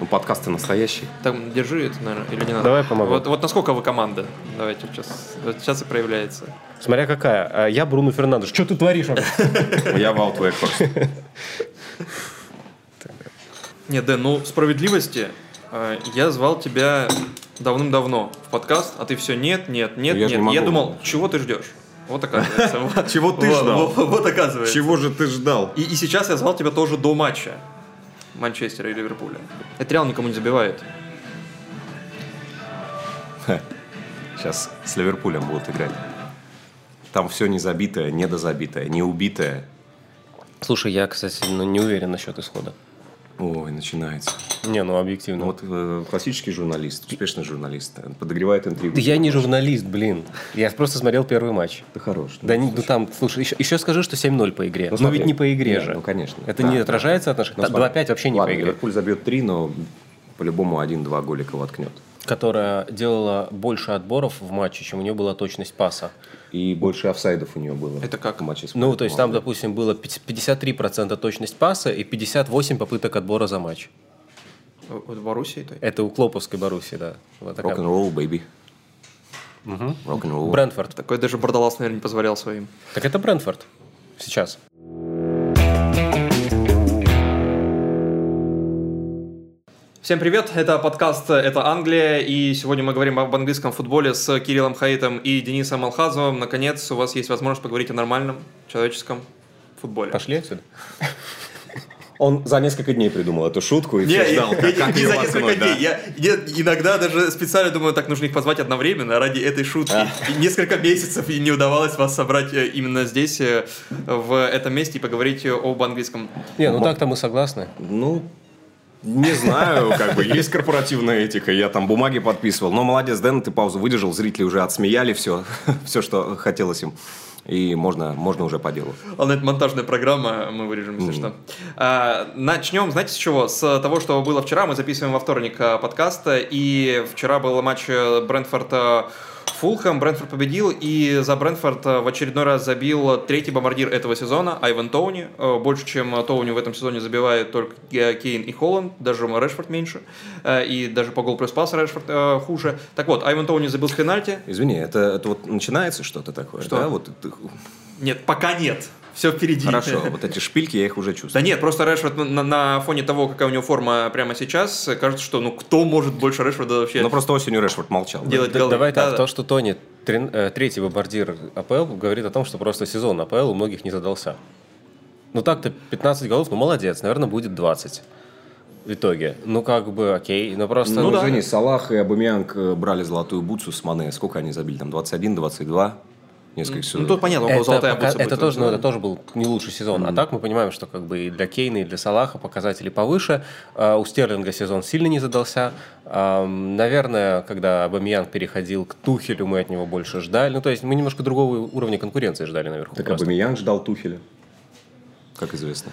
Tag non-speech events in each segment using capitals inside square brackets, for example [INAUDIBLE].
Ну, подкасты настоящий. Там, держи это, наверное, или не надо? Давай помогу. Вот, вот насколько вы команда? Давайте сейчас. Вот сейчас и проявляется. Смотря какая. А, Я Бруно Фернандеш. Что ты творишь? [LAUGHS] Я Ваут Вейкхорст. Нет, Дэн, ну справедливости. э, Я звал тебя давным-давно в подкаст, а ты все нет, нет, нет, Я нет. не Я думал, чего ты ждешь? Вот оказывается. [LAUGHS] Чего ты ждал? Вот оказывается. Чего же ты ждал? И сейчас я звал тебя тоже до матча Манчестера и Ливерпуля. Это Реал никому не забивает. Сейчас с Ливерпулем будут играть. Там все не забитое, недозабитое, не убитое. Слушай, я, кстати, ну, не уверен насчет исхода. Ой, начинается. Не, ну объективно. Ну, вот э, классический журналист, успешный журналист, э, подогревает интригу. Да я не журналист, блин. Я просто смотрел первый матч. Ты хорош. Да, не, ну там, слушай, еще, еще скажи, что 7-0 по игре. Ну, но смотри. ведь не по игре Нет, же. ну, конечно. Это Да, не да. отражается от наших... Ну, Та- смотри. 2-5 вообще не Ладно, по игре. Ливерпуль забьет 3, но по-любому один-два голика воткнет. Которая делала больше отборов в матче, чем у нее была точность паса. И больше офсайдов у него было. Это как? В матче с Ну, то есть там, допустим, было 53% точность паса и 58 попыток отбора за матч. В в Боруссии? Это у Клоповской Боруссии, да. Вот такая. Рок-н-ролл, baby. Рок-н-ролл. Брентфорд. Такой даже Бардалас, наверное, не позволял своим. Так это Брентфорд сейчас. Всем привет, это подкаст «Это Англия», и сегодня мы говорим об английском футболе с Кириллом Хаитом и Денисом Алхазовым. Наконец, у вас есть возможность поговорить о нормальном человеческом футболе. Пошли отсюда. Он за несколько дней придумал эту шутку и Не, все ждал, я- как, как не за несколько воткнуть, да. дней. Я, я иногда даже специально думаю, так нужно их позвать одновременно ради этой шутки. И несколько месяцев и не удавалось вас собрать э, именно здесь, э, в этом месте, и поговорить э, об английском. Не, ну так-то мы согласны. Ну, не знаю, как бы есть корпоративная этика, я там бумаги подписывал. Но молодец, Дэн, ты паузу выдержал, зрители уже отсмеяли все, [LAUGHS] все, что хотелось им. И можно, можно уже по делу. Ладно, это монтажная программа, мы вырежем, если что. А, начнем, знаете, с чего? С того, что было вчера. Мы записываем во вторник а, подкаст, и вчера был матч э, Брентфорд Фулхэм. Брентфорд победил, и за Брентфорд э, в очередной раз забил третий бомбардир этого сезона, Айван Тоуни. Э, Больше, чем Тоуни в этом сезоне забивает только Кейн и Холланд, даже Решфорд меньше, Э, и даже по гол плюс пас Решфорд хуже. Так вот, Айван Тоуни забил с пенальти. Извини, это, это вот начинается что-то такое, Что? да? Вот, Нет, пока нет. Все впереди. Хорошо, вот эти шпильки, я их уже Да чувствую. нет, просто Решфорд на, на фоне того, какая у него форма прямо сейчас, кажется, что ну кто может больше Решфорда вообще Но просто осенью Решфорд молчал. да? делать Д- голы? Давай Да, так, да. то, что Тони э, третий бомбардир АПЛ говорит о том, что просто сезон АПЛ у многих не задался. Ну так-то 15 голов, ну молодец, наверное, будет 20 в итоге. Ну как бы окей, но просто... Ну, да. извини, Салах и Абамиянг э, брали золотую бутсу с Мане. Сколько они забили? Там 21, 22? Несколько Ну сезонов. тут понятно, Это, золотая пока- это тоже, ну, это тоже был не лучший сезон. А так мы понимаем, что как бы и для Кейна, и для Салаха показатели повыше. А у Стерлинга сезон сильно не задался. Наверное, когда Абамьянг переходил к Тухелю, мы от него больше ждали. Ну, то есть мы немножко другого уровня конкуренции ждали наверху. Так просто. Абамиянг ждал Тухеля, как известно.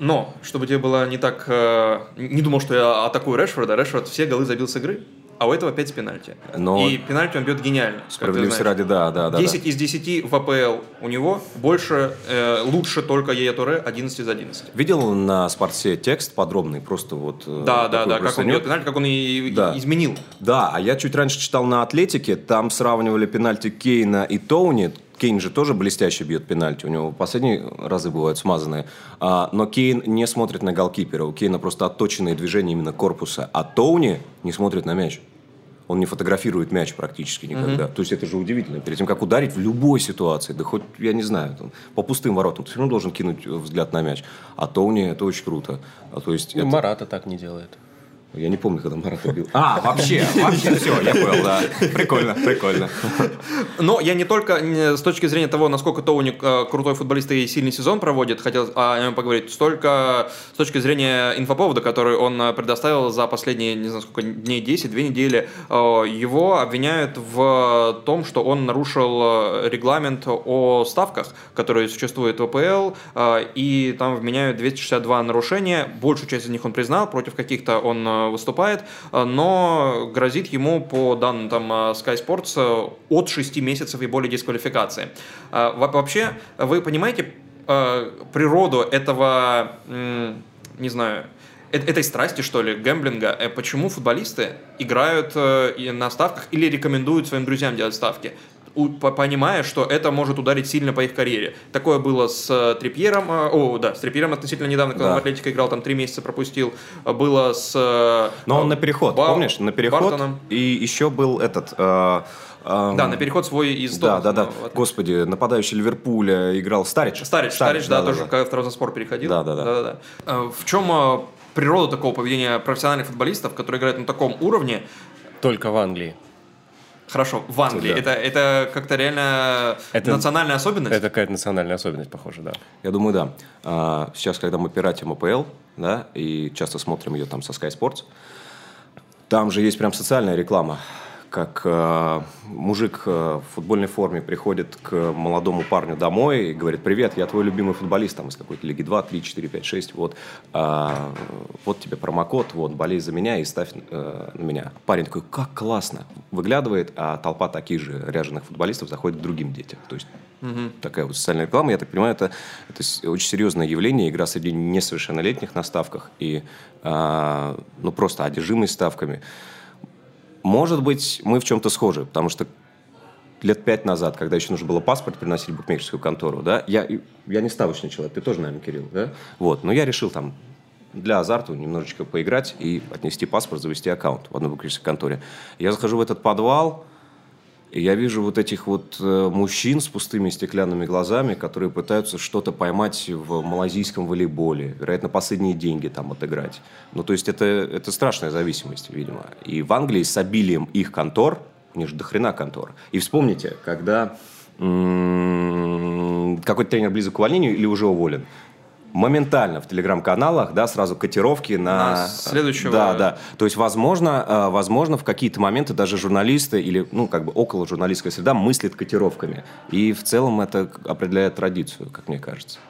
Но, чтобы тебе было не так... э, не думал, что я атакую Решфорда. Решфорд все голы забил с игры, а у этого 5 с пенальти. Но- И пенальти он бьет гениально. Справедливости ради, да, да, да. 10 из 10 в АПЛ у него, больше, э, лучше только Ея Туре 11 из 11. да. Видел на спорте текст подробный, просто вот... э, Да, да, да, как он бьет пенальти, как он и Да. изменил. Да, а я чуть раньше читал на Атлетике, там сравнивали пенальти Кейна и Тоуни. Кейн же тоже блестяще бьет пенальти, у него последние разы бывают смазанные. А, но Кейн не смотрит на голкипера, у Кейна просто отточенные движения именно корпуса. А Тоуни не смотрит на мяч. Он не фотографирует мяч практически никогда. То есть это же удивительно. Перед тем, как ударить в любой ситуации, да хоть, я не знаю, там, по пустым воротам, ты все равно должен кинуть взгляд на мяч. А Тоуни это очень круто. А, то есть Ну, это- Марата так не делает. Я не помню, когда Марат убил. А, вообще, вообще все, я понял, да. Прикольно, прикольно. Но я не только с точки зрения того, насколько Тоуни э, крутой футболист и сильный сезон проводит, хотел о нем поговорить, столько с точки зрения инфоповода, который он э, предоставил за последние, не знаю, сколько дней, 10, две недели, э, его обвиняют в том, что он нарушил регламент о ставках, который существует в АПЛ, э, и там вменяют 262 нарушения, большую часть из них он признал, против каких-то он выступает, э, но грозит ему по данным там э, Sky Sports э, от 6 месяцев и более дисквалификации. Во- Вообще, вы понимаете природу этого, не знаю, этой страсти, что ли, гэмблинга, почему футболисты играют на ставках или рекомендуют своим друзьям делать ставки понимая, что это может ударить сильно по их карьере. Такое было с э, Трипьером, э, о, да, с Трипьером относительно недавно, когда да. он в Атлетико играл, там три месяца пропустил. Было с... Э, Но он на переход, Ба- помнишь? На переход. Бартоном. И еще был этот... Э, да, на переход свой из Да, да, да. Господи, нападающий Ливерпуля играл Старич. Старич, Старич, да, да, тоже да. когда в Травзонспор переходил. Да, да, да. да, да, да. В чем природа такого поведения профессиональных футболистов, которые играют на таком уровне? Только в Англии. Хорошо, в Англии. Да. Это, это как-то реально это, национальная особенность? Это какая-то национальная особенность, похоже, да. Я думаю, да. А, сейчас, когда мы пиратим АПЛ, да, и часто смотрим ее там со Sky Sports, там же есть прям социальная реклама как э, мужик э, в футбольной форме приходит к молодому парню домой и говорит, привет, я твой любимый футболист там из какой-то Лиги 2, 3, 4, 5, 6, вот, э, вот тебе промокод, вот, болей за меня и ставь э, на меня. Парень такой, как классно, выглядывает, а толпа таких же ряженых футболистов заходит к другим детям. То есть угу. такая вот социальная реклама, я так понимаю, это, это очень серьезное явление, игра среди несовершеннолетних на ставках и, э, ну, просто одержимость ставками. Может быть, мы в чем-то схожи, потому что лет пять назад, когда еще нужно было паспорт приносить в букмекерскую контору, да, я, я не ставочный человек, ты тоже, наверное, Кирилл, да? Вот, но я решил там для азарта немножечко поиграть и отнести паспорт, завести аккаунт в одной букмекерской конторе. Я захожу в этот подвал, и я вижу вот этих вот э, мужчин с пустыми стеклянными глазами, которые пытаются что-то поймать в малазийском волейболе, вероятно, последние деньги там отыграть. Ну, то есть это, это страшная зависимость, видимо. И в Англии с обилием их контор, у них же дохрена контор. И вспомните, когда какой-то тренер близок к увольнению или уже уволен, моментально в телеграм-каналах, да, сразу котировки на... на следующего... Да, да. То есть, возможно, э, возможно, в какие-то моменты даже журналисты или, ну, как бы около журналистская среда мыслит котировками. И в целом это определяет традицию, как мне кажется.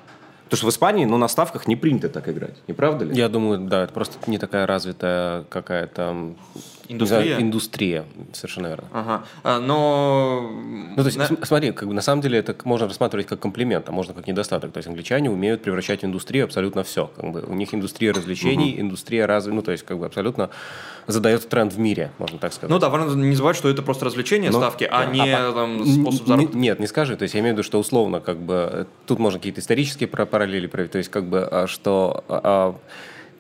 Потому что в Испании, ну, на ставках не принято так играть, не правда ли? Я думаю, да, это просто не такая развитая какая-то Индустрия? Индустрия, совершенно верно. Ага. А, но... Ну, то есть, на... смотри, как бы, на самом деле это можно рассматривать как комплимент, а можно как недостаток. То есть англичане умеют превращать в индустрию абсолютно все. Как бы, у них индустрия развлечений, угу. индустрия разве... Ну, то есть, как бы абсолютно задает тренд в мире, можно так сказать. Ну да, важно не забывать, что это просто развлечение, Но... ставки, а, а не а, там, способ заработка. Нет, не скажи. То есть я имею в виду, что условно, как бы, тут можно какие-то исторические параллели провести. То есть, как бы, а, что...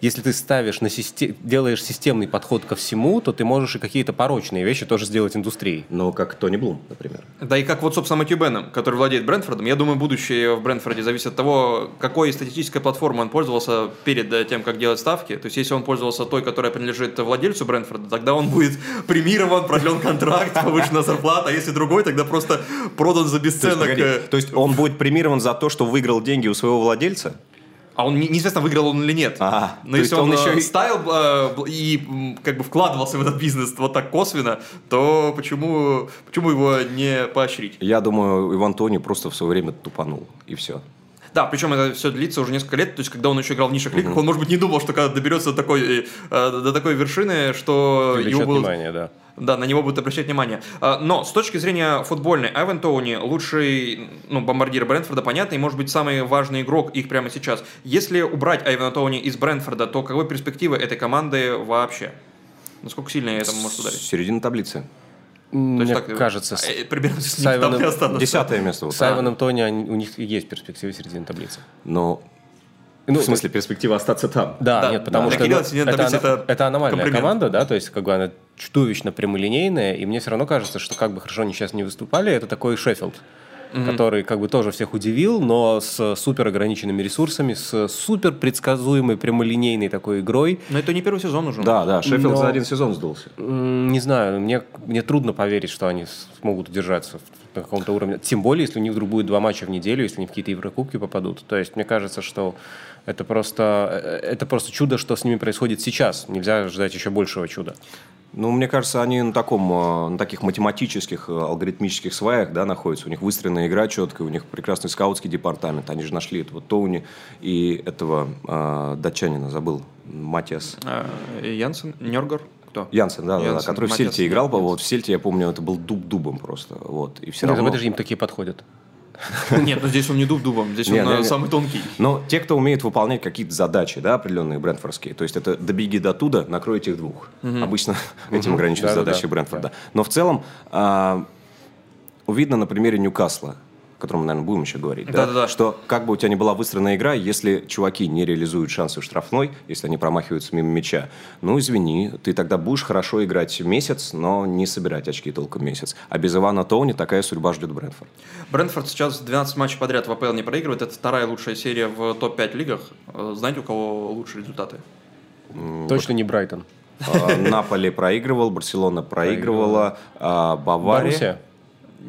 Если ты ставишь на систем, делаешь системный подход ко всему, то ты можешь и какие-то порочные вещи тоже сделать индустрией. Ну, как Тони Блум, например. Да и как вот, собственно, Мэтью Беном, который владеет Брентфордом. Я думаю, будущее в Брентфорде зависит от того, какой статистической платформой он пользовался перед тем, как делать ставки. То есть, если он пользовался той, которая принадлежит владельцу Брентфорда, тогда он будет [LAUGHS] премирован, продлен контракт, повышена зарплата, а если другой, тогда просто продан за бесценок. То есть, погоди, то есть он будет премирован за то, что выиграл деньги у своего владельца? А он неизвестно, выиграл он или нет. А, Но если он, он еще и ставил э, и как бы вкладывался в этот бизнес вот так косвенно, то почему, почему его не поощрить? Я думаю, Иван Тони просто в свое время тупанул, и все. Да, причем это все длится уже несколько лет, то есть когда он еще играл в низших лигах, угу. он, может быть, не думал, что когда доберется до такой, э, до такой вершины, что Привлечет его будут... внимание, да да, на него будут обращать внимание. А, но с точки зрения футбольной, Айвен Тоуни лучший ну, бомбардир Брэнфорда, понятно, и может быть самый важный игрок их прямо сейчас. Если убрать Айвена Тоуни из Брэнфорда, то каковы перспективы этой команды вообще? Насколько сильно это может ударить? Середина таблицы. Мне так, кажется, э, примерно с [LAUGHS] Сайваном, десятое место. С Айваном Тони у них есть перспективы середины таблицы. Но ну, в смысле, перспектива остаться там. Да, да нет, потому да. что ну, это, это, это аномальная команда, да, то есть как бы она чудовищно прямолинейная, и мне все равно кажется, что как бы хорошо они сейчас не выступали, это такой Шеффилд mm-hmm. который как бы тоже всех удивил, но с супер ограниченными ресурсами, с супер предсказуемой прямолинейной такой игрой. Но это не первый сезон уже. Да, да, Шеффилд но... за один сезон сдулся. Не знаю, мне, мне трудно поверить, что они смогут удержаться на каком-то уровне. Тем более, если у них вдруг будет два матча в неделю, если они в какие-то Еврокубки попадут. То есть, мне кажется, что это просто, э, это просто чудо, что с ними происходит сейчас. Нельзя ждать еще большего чуда. Ну, мне кажется, они на, таком, э, на таких математических, э, алгоритмических сваях да, находятся. У них выстроена игра четкая, у них прекрасный скаутский департамент. Они же нашли этого Тоуни и этого э, датчанина, забыл, Матиас. А, Янсен? Нергор? Кто? Янсен, да, Янсен, да, который Матиас, в Сельте играл. Янсен. Вот, в Сельте, я помню, это был дуб дубом просто. Вот, и все Нет, равно... это же им такие подходят. [LAUGHS] Нет, ну здесь он не дуб дубом, здесь он не, э, самый тонкий. Но те, кто умеет выполнять какие-то задачи, да, определенные брентфордские, то есть это добеги до туда, накрой этих двух. Обычно [LAUGHS] этим ограничиваются задачи Брентфорда. Но в целом а, видно на примере Ньюкасла, котором мы, наверное, будем еще говорить, да, Да-да-да. что как бы у тебя ни была выстроена игра, если чуваки не реализуют шансы в штрафной, если они промахиваются мимо мяча, ну, извини, ты тогда будешь хорошо играть месяц, но не собирать очки толком месяц. А без Ивана Тоуни такая судьба ждет Брентфорд. Брентфорд сейчас 12 матчей подряд в АПЛ не проигрывает. Это вторая лучшая серия в топ-5 лигах. Э, Знаете, у кого лучшие результаты? Точно не Брайтон. А, Наполи проигрывал, Барселона проигрывала, а, Бавария... Боруссия.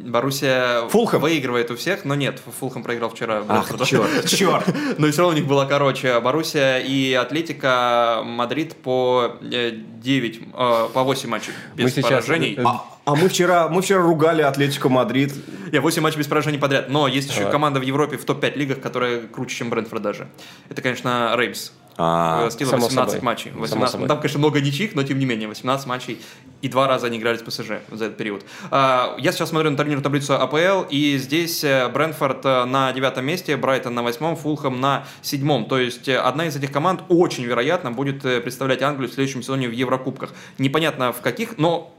Боруссия Фулхэм. выигрывает у всех, но нет, Фулхэм проиграл вчера. Ах, черт, [LAUGHS] черт. Но все равно у них было короче. Боруссия и Атлетика Мадрид по э, 9, э, по 8 матчей без Мы сейчас- поражений. э, А, а мы вчера, мы вчера ругали Атлетико Мадрид. Я 8 матчей без поражений подряд. Но есть еще команда в Европе в топ-5 лигах, которая круче, чем Брентфорд даже. Это, конечно, Реймс. А, Стила само 18 собой. матчей. Само 18. собой. Там, конечно, много ничьих, но тем не менее, 18 матчей. И два раза они играли с ПСЖ за этот период. А, Я сейчас смотрю на турнирную таблицу АПЛ, и здесь э, Брентфорд э, на девятом месте, Брайтон на восьмом, Фулхэм на седьмом. То есть э, одна из этих команд очень вероятно будет э, представлять Англию в следующем сезоне в Еврокубках. Непонятно в каких, но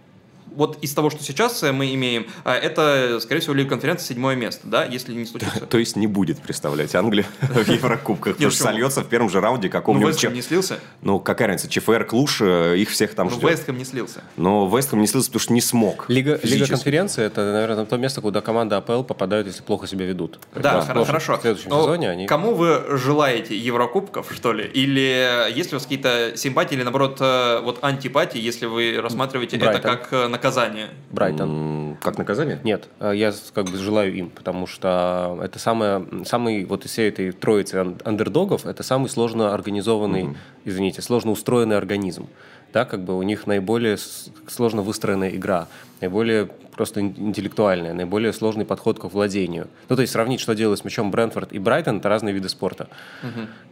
вот из того, что сейчас э, мы имеем, э, это, скорее всего, Лига конференции седьмое место, да, если не случится. То есть не будет представлять Англию [LAUGHS] в Еврокубках, потому что сольется в первом же раунде Ну, каком-нибудь... Вестхэм не слился? Ну, какая разница, ЧФР, Клуш, э, их всех там Ну, ждет. Вестхэм не слился. Но Вестхэм не слился, потому что не смог. Лига, конференции это, наверное, то место, куда команда АПЛ попадают, если плохо себя ведут. Да, хорошо. В следующем Но сезоне они. Кому вы желаете Еврокубков, что ли? Или есть ли у вас какие-то симпатии или, наоборот, вот антипатии, если вы рассматриваете это как э, наказание? Брайтон. М, Как наказание? Нет, э, я как бы желаю им, потому что это самое, самый, вот из всей этой троицы ан- андердогов, это самый сложно организованный, извините, сложно устроенный организм. Да, как бы у них наиболее сложно выстроенная игра, наиболее просто ин- интеллектуальная, наиболее сложный подход к владению. Ну, то есть сравнить, что делают с мячом Брентфорд и Брайтон, это разные виды спорта.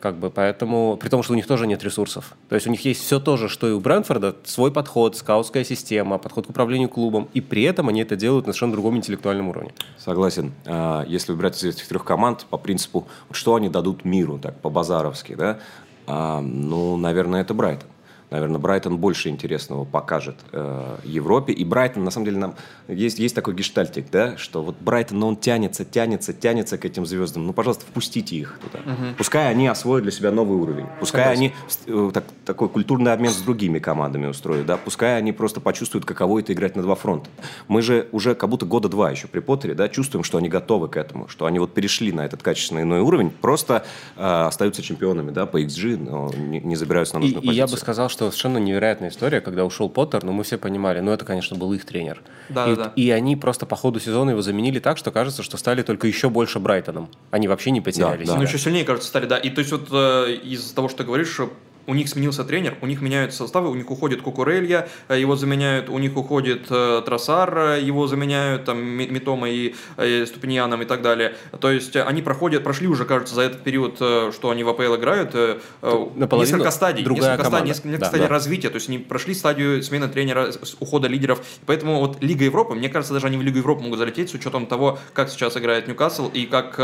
Как бы, поэтому, при том, что у них тоже нет ресурсов. То есть у них есть все то же, что и у Брентфорда, свой подход, скаутская система, подход к управлению клубом, и при этом они это делают на совершенно другом интеллектуальном уровне. Согласен. А, Если выбирать из этих трех команд по принципу, что они дадут миру, так, по-базаровски, да, а, ну, наверное, это Брайтон. Наверное, Брайтон больше интересного покажет э, Европе. И Брайтон, на самом деле, нам есть, есть такой гештальтик, да, что вот Брайтон, он тянется, тянется, тянется к этим звездам. Ну, пожалуйста, впустите их туда. Пускай они освоят для себя новый уровень. Пускай они э, так- такой культурный обмен с другими командами устроят, да. Пускай они просто почувствуют, каково это играть на два фронта. Мы же уже как будто года два еще при Поттере, да, чувствуем, что они готовы к этому, что они вот перешли на этот качественный иной уровень, просто э, остаются чемпионами, да, по XG, но не, не забираются на И, нужную и я бы позицию. сказал, что совершенно невероятная история, когда ушел Поттер, но мы все понимали, ну это, конечно, был их тренер. Да, и, да, да. и они просто по ходу сезона его заменили так, что кажется, что стали только еще больше Брайтоном. Они вообще не потеряли Да, Ну, себя. еще сильнее, кажется, стали, да. И то есть вот э, из-за того, что ты говоришь, что у них сменился тренер, у них меняются составы, у них уходит Кукурелья, э, его заменяют, у них уходит э, Тросар, э, его заменяют, там, Ми- Митома и э, Ступиньяном и так далее. То есть э, они проходят, прошли уже, кажется, за этот период, э, что они в АПЛ играют, э, несколько стадий, несколько стадий, команда. несколько, несколько Да, стадий да. развития, то есть они прошли стадию смены тренера, ухода лидеров, поэтому вот Лига Европы, мне кажется, даже они в Лигу Европы могут залететь с учетом того, как сейчас играет Ньюкасл и как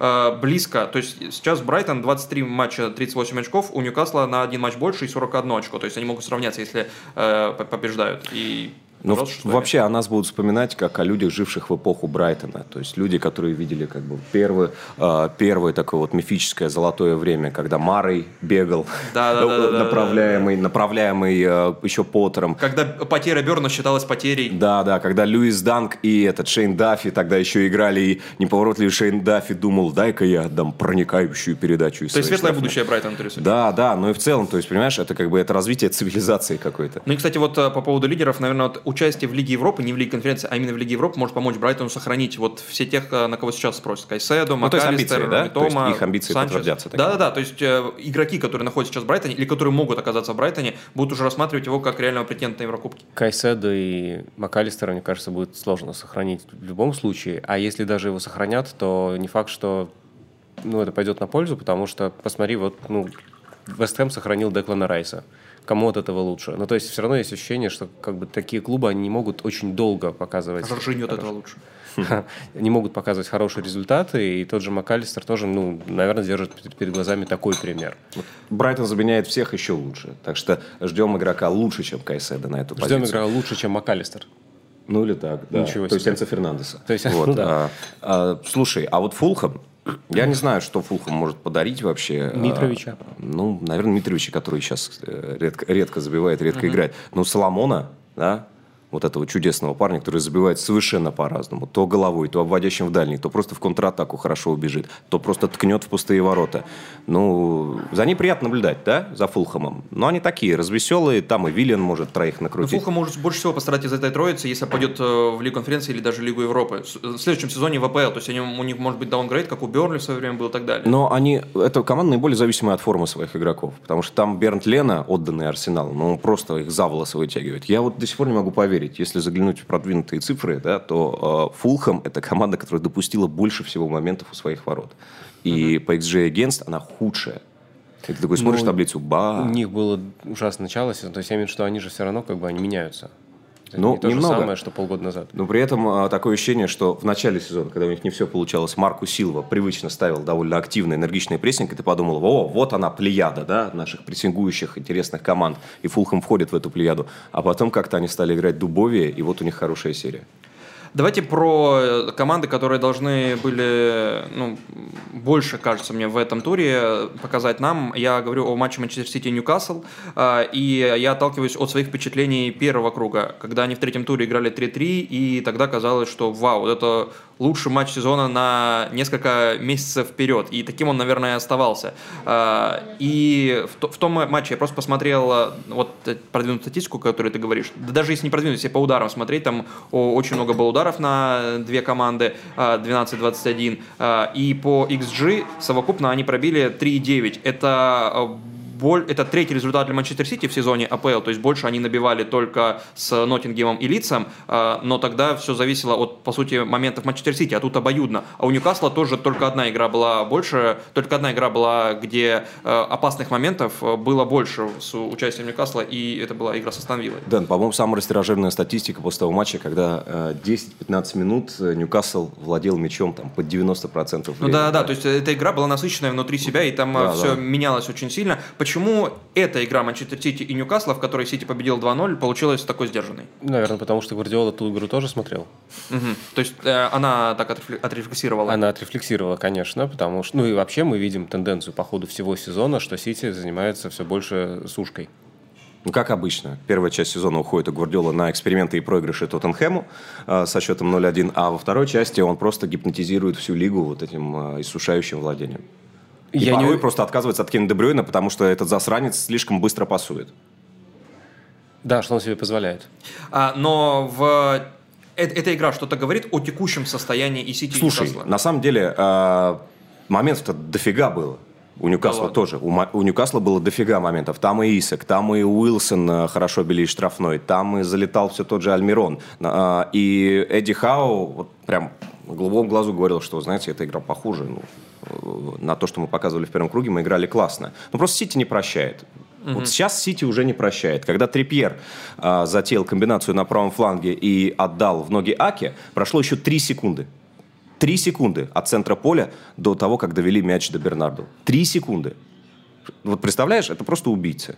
э, близко, то есть сейчас Брайтон 23 матча, 38 очков, у Ньюкасла на один матч больше и 41 очко, то есть они могут сравняться, если э, по- побеждают. И Ну, в- вообще о нас будут вспоминать как о людях, живших в эпоху Брайтона. То есть люди, которые видели как бы первый, э, первое такое вот мифическое золотое время, когда Марой бегал, Да, да, да, да, да, направляемый, направляемый э, еще Поттером. Когда потеря Берна считалась потерей. Да, да, когда Льюис Данк и этот Шейн Даффи тогда еще играли, и неповоротливый Шейн Даффи думал, дай-ка я отдам проникающую передачу То есть светлое штрафной». будущее Брайтон интересует. Да, да, но и в целом, то есть, понимаешь, это как бы это развитие цивилизации какой-то. Ну и, кстати, вот э, по поводу лидеров, наверное, вот участие в Лиге Европы, не в Лиге конференции, а именно в Лиге Европы может помочь Брайтону сохранить вот все тех, э, на кого сейчас спросят. Кайседо, Ну, то есть МакАлистер, амбиции, да? То есть их амбиции Санчес. подтвердятся Да-да-да, то есть э, игроки, которые находятся сейчас в Брайтоне, или которые могут оказаться в Брайтоне, будут уже рассматривать его как реального претендента на Еврокубки. Кайседо и МакАлистера, мне кажется, будет сложно сохранить в любом случае. А если даже его сохранят, то не факт, что ну, это пойдет на пользу, потому что, посмотри, вот, ну, Вест Хэм сохранил Деклана Райса, кому от этого лучше. Ну, то есть все равно есть ощущение, что как бы такие клубы, они не могут очень долго показывать... Жоржиньо от этого лучше. [LAUGHS] не могут показывать хорошие результаты, и тот же МакАлистер тоже, ну, наверное, держит перед глазами такой пример. Брайтон заменяет всех еще лучше, так что ждем игрока лучше, чем Кайседа на эту позицию. Ждем игрока лучше, чем МакАлистер. Ну или так, да. Ничего То есть себе. Энцо Фернандеса. То есть, [LAUGHS] Вот, ну да. а, а, слушай, а вот Фулхэм, я не знаю, что Фулхэм может подарить вообще. А, Митровича. ну, наверное, Митровича, который сейчас э, редко, редко забивает, редко играет. Ну, Соломона, да, вот этого чудесного парня, который забивает совершенно по-разному. То головой, то обводящим в дальний, то просто в контратаку хорошо убежит, то просто ткнет в пустые ворота. Ну, за ней приятно наблюдать, да, за Фулхэмом. Но они такие, развеселые, там и Виллиан может троих Ну, накрутить. Фулхэм может больше всего постарать из этой троицы, если пойдет э, в Лигу конференции или даже Лигу Европы. С- В следующем сезоне в АПЛ. То есть они, у них может быть даунгрейд, как у Бернли в свое время был и так далее. Но они, это команда наиболее зависимая от формы своих игроков. Потому что там Бернт Лена, отданный Арсеналу, ну, он просто их за волосы вытягивает. Я вот до сих пор не могу поверить. Если заглянуть в продвинутые цифры, да, то э, Фулхэм – это команда, которая допустила больше всего моментов у своих ворот. И по XG Against она худшая. И ты такой смотришь Ну, таблицу, ба, У них было ужасное начало то есть я имею в виду, что они же все равно как бы они меняются. Это Ну, не то немного. же самое, что полгода назад. Но при этом а, такое ощущение, что в начале сезона, когда у них не все получалось, Марку Силва привычно ставил довольно активный, энергичный прессинг, и ты подумал, о, вот она плеяда, да, наших прессингующих интересных команд, и Фулхэм входит в эту плеяду. А потом как-то они стали играть дубовее, и вот у них хорошая серия. Давайте про э, команды, которые должны были, ну, больше, кажется мне, в этом туре э, показать нам. Я говорю о матче Манчестер Сити и Ньюкасл, э, и я отталкиваюсь от своих впечатлений первого круга, когда они в третьем туре играли 3-3, и тогда казалось, что вау, вот это лучший матч сезона на несколько месяцев вперед, и таким он, наверное, оставался. Э, И в, то- в том матче я просто посмотрел э, вот э, продвинутую статистику, которую ты говоришь, да даже если не продвинутую, если по ударам смотреть, там очень много было ударов на две команды, э, 12-21, э, и по XG совокупно они пробили 3,9. Это боль, это третий результат для Манчестер Сити в сезоне АПЛ, то есть больше они набивали только с Ноттингемом и Лицем, э, но тогда все зависело от, по сути, моментов Манчестер Сити, а тут обоюдно. А у Ньюкасла тоже только одна игра была больше, только одна игра была, где э, опасных моментов э, было больше с участием Ньюкасла, и это была игра со Станвиллой. Дэн, по-моему, самая растиражированная статистика после того матча, когда э, 10-15 минут э, Ньюкасл владел мячом там под 90% времени. Ну да, да, то есть эта игра была насыщенная внутри себя, и там Да, все да. менялось очень сильно. Почему эта игра Манчестер Сити и Ньюкасла, в которой Сити победил 2-0, получилась такой сдержанной? Наверное, потому что Гвардиола ту игру тоже смотрел. Мгм. То есть э, она так отрефле- отрефлексировала. Она отрефлексировала, конечно, потому что... Ну и вообще мы видим тенденцию по ходу всего сезона, что Сити занимается все больше сушкой. Ну, как обычно, первая часть сезона уходит у Гвардиола на эксперименты и проигрыши Тоттенхэму э, со счетом 0-1, а во второй части он просто гипнотизирует всю лигу вот этим э, иссушающим владением. И Я порой не- просто отказывается от Кенни Де Брюйна, потому что этот засранец слишком быстро пасует. Да, что он себе позволяет. А, но в э- эта игра что-то говорит о текущем состоянии и Сити и Слушай, Ньюкасла. на самом деле э, моментов-то дофига было. У Ньюкасла ладно. тоже. У, у Ньюкасла было дофига моментов. Там и Исак, там и Уилсон э, хорошо били штрафной, там и залетал все тот же Альмирон. Э, и Эдди Хау вот прям в голубом глазу говорил, что, знаете, эта игра похуже ну, на то, что мы показывали в первом круге, мы играли классно. Но просто Сити не прощает. Вот сейчас Сити уже не прощает. Когда Трипьер э, затеял комбинацию на правом фланге и отдал в ноги Аки, прошло еще 3 секунды. Три секунды от центра поля до того, как довели мяч до Бернарду. Три секунды. Вот представляешь, это просто убийца.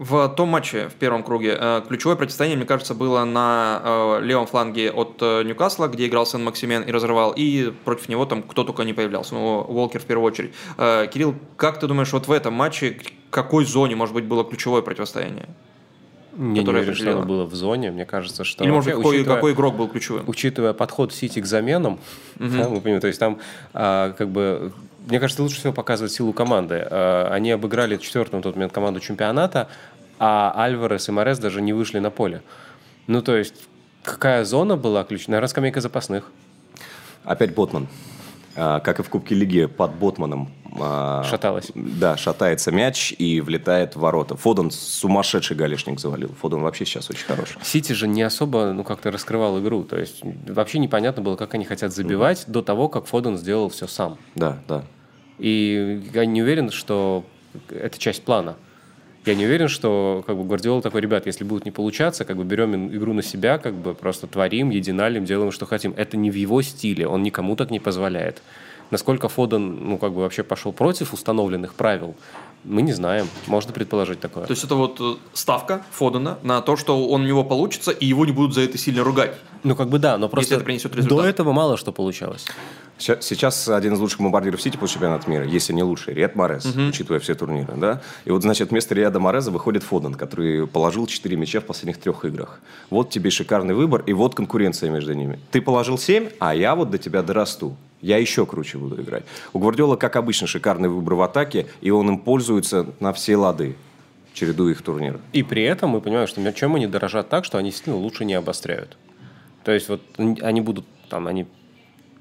В том матче в первом круге э, ключевое противостояние, мне кажется, было на э, левом фланге от э, Ньюкасла, где играл Сен Максимен и разрывал, и против него там кто только не появлялся, ну, Уолкер в первую очередь. Кирилл, как ты думаешь, вот в этом матче какой зоне, может быть, было ключевое противостояние? Я не уверен, что оно было в зоне. Мне кажется, что... Или, может какой, учитывая- какой игрок был ключевым? учитывая подход Сити к заменам, да, мы понимаем, то есть там а, как бы мне кажется, лучше всего показывает силу команды. А, они обыграли четвертую на тот момент команду чемпионата, а Альварес и Морес даже не вышли на поле. Ну, то есть, какая зона была ключевая? Наверное, скамейка запасных. Опять Ботман. А, как и в Кубке Лиги под Ботманом. а, Шаталась. Да, шатается мяч и влетает в ворота. Фоден сумасшедший галишник завалил. Фоден вообще сейчас очень хороший. Сити же не особо, ну, как-то раскрывал игру. То есть, вообще непонятно было, как они хотят забивать до того, как Фоден сделал все сам. Да, да. И я не уверен, что это часть плана. Я не уверен, что как бы Гвардиола такой, ребят, если будет не получаться, как бы берем игру на себя, как бы просто творим, единалим, делаем, что хотим. Это не в его стиле, он никому так не позволяет. Насколько Фоден, ну, как бы вообще пошел против установленных правил, мы не знаем. Можно предположить такое. То есть это вот э, ставка Фодена на то, что он у него получится, и его не будут за это сильно ругать. Ну, как бы да, но просто это принесет результат. до этого мало что получалось. Сейчас один из лучших бомбардиров Сити по чемпионату мира, если не лучший, Риад Морес, учитывая все турниры, да? И вот, значит, вместо Риада Мореза выходит Фоден, который положил 4 мяча в последних трех играх. Вот тебе шикарный выбор, и вот конкуренция между ними. Ты положил 7, а я вот до тебя дорасту. Я еще круче буду играть. У Гвардиола, как обычно, шикарный выбор в атаке, и он им пользуется на все лады, чередуя их турниры. И при этом мы понимаем, что чем они дорожат так, что они действительно лучше не обостряют. То есть вот они будут, там, они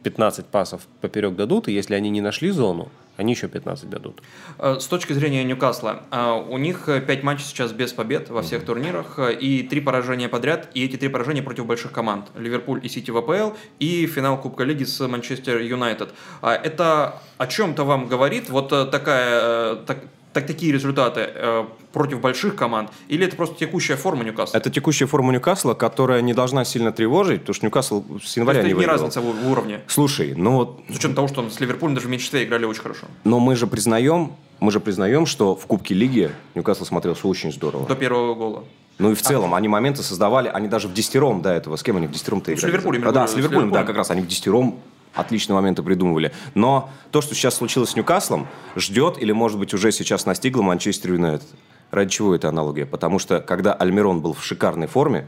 15 пасов поперек дадут, и если они не нашли зону, они еще 15 дадут. Э, С точки зрения Ньюкасла, э, у них 5 матчей сейчас без побед во всех турнирах э, и 3 поражения подряд, и эти 3 поражения против больших команд. Ливерпуль и Сити в АПЛ, и финал Кубка Лиги с Манчестер Юнайтед. А Это о чем-то вам говорит вот э, такая, э, так, так- такие результаты э, против больших команд, или это просто текущая форма Ньюкасла? Это текущая форма Ньюкасла, которая не должна сильно тревожить, потому что Ньюкасл с То января есть не это не выиграл. разница в в уровне. Слушай, ну вот С учетом того, что с Ливерпулем даже в меньшинстве играли очень хорошо. Но мы же признаем, мы же признаем, что в Кубке Лиги Ньюкасл смотрелся очень здорово. До первого гола. Ну и в целом, они моменты создавали, они даже в десятером до этого, с кем они в десятером-то Ну, с играли? Ливерпулем, А, я Да, с с Ливерпулем, да, Ливерпулем. как раз, они в десятером отличные моменты придумывали. Но то, что сейчас случилось с Ньюкаслом, ждет или, может быть, уже сейчас настигло Манчестер Юнайтед. Ради чего эта аналогия? Потому что, когда Альмирон был в шикарной форме,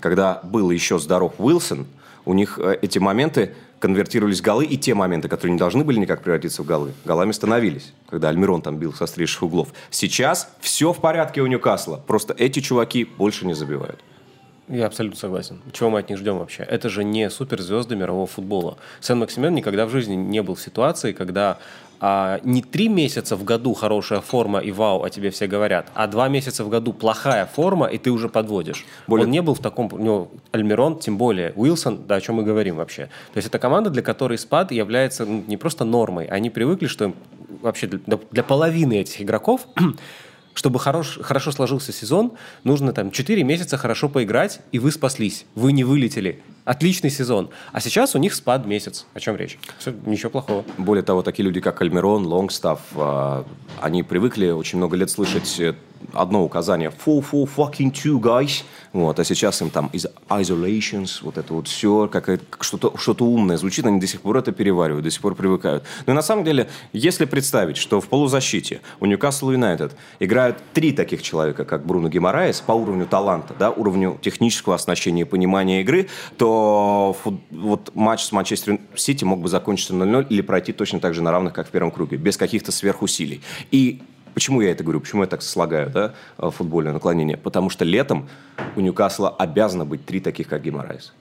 когда был еще здоров Уилсон, у них э, эти моменты конвертировались в голы, и те моменты, которые не должны были никак превратиться в голы, голами становились, когда Альмирон там бил со острейших углов. Сейчас все в порядке у Ньюкасла, просто эти чуваки больше не забивают. Я абсолютно согласен. Чего мы от них ждем вообще? Это же не суперзвезды мирового футбола. Сен-Максимен никогда в жизни не был в ситуации, когда а, не три месяца в году хорошая форма и вау, о тебе все говорят, а два месяца в году плохая форма, и ты уже подводишь. Более- Он не был в таком... У него Альмирон, тем более Уилсон, да, о чем мы говорим вообще. То есть это команда, для которой спад является ну, не просто нормой. Они привыкли, что им вообще для, для половины этих игроков чтобы хорош, хорошо сложился сезон, нужно там 4 месяца хорошо поиграть, и вы спаслись. Вы не вылетели. Отличный сезон. А сейчас у них спад месяц. О чем речь? Все, ничего плохого. Более того, такие люди, как Альмирон, Лонгстаф, а, они привыкли очень много лет слышать э, одно указание «four, four, fucking two, guys». Вот, а сейчас им там из isolations, вот это вот все, как, что-то что умное звучит, они до сих пор это переваривают, до сих пор привыкают. Но на самом деле, если представить, что в полузащите у Ньюкасл Юнайтед играют три таких человека, как Бруно Гимараес, по уровню таланта, да, уровню технического оснащения и понимания игры, то вот матч с Манчестер Сити мог бы закончиться 0-0 или пройти точно так же на равных, как в первом круге, без каких-то сверхусилий. И Почему я это говорю? Почему я так слагаю, да, э, футбольное наклонение? Потому что летом у Ньюкасла обязано быть три таких, как Гимарайс.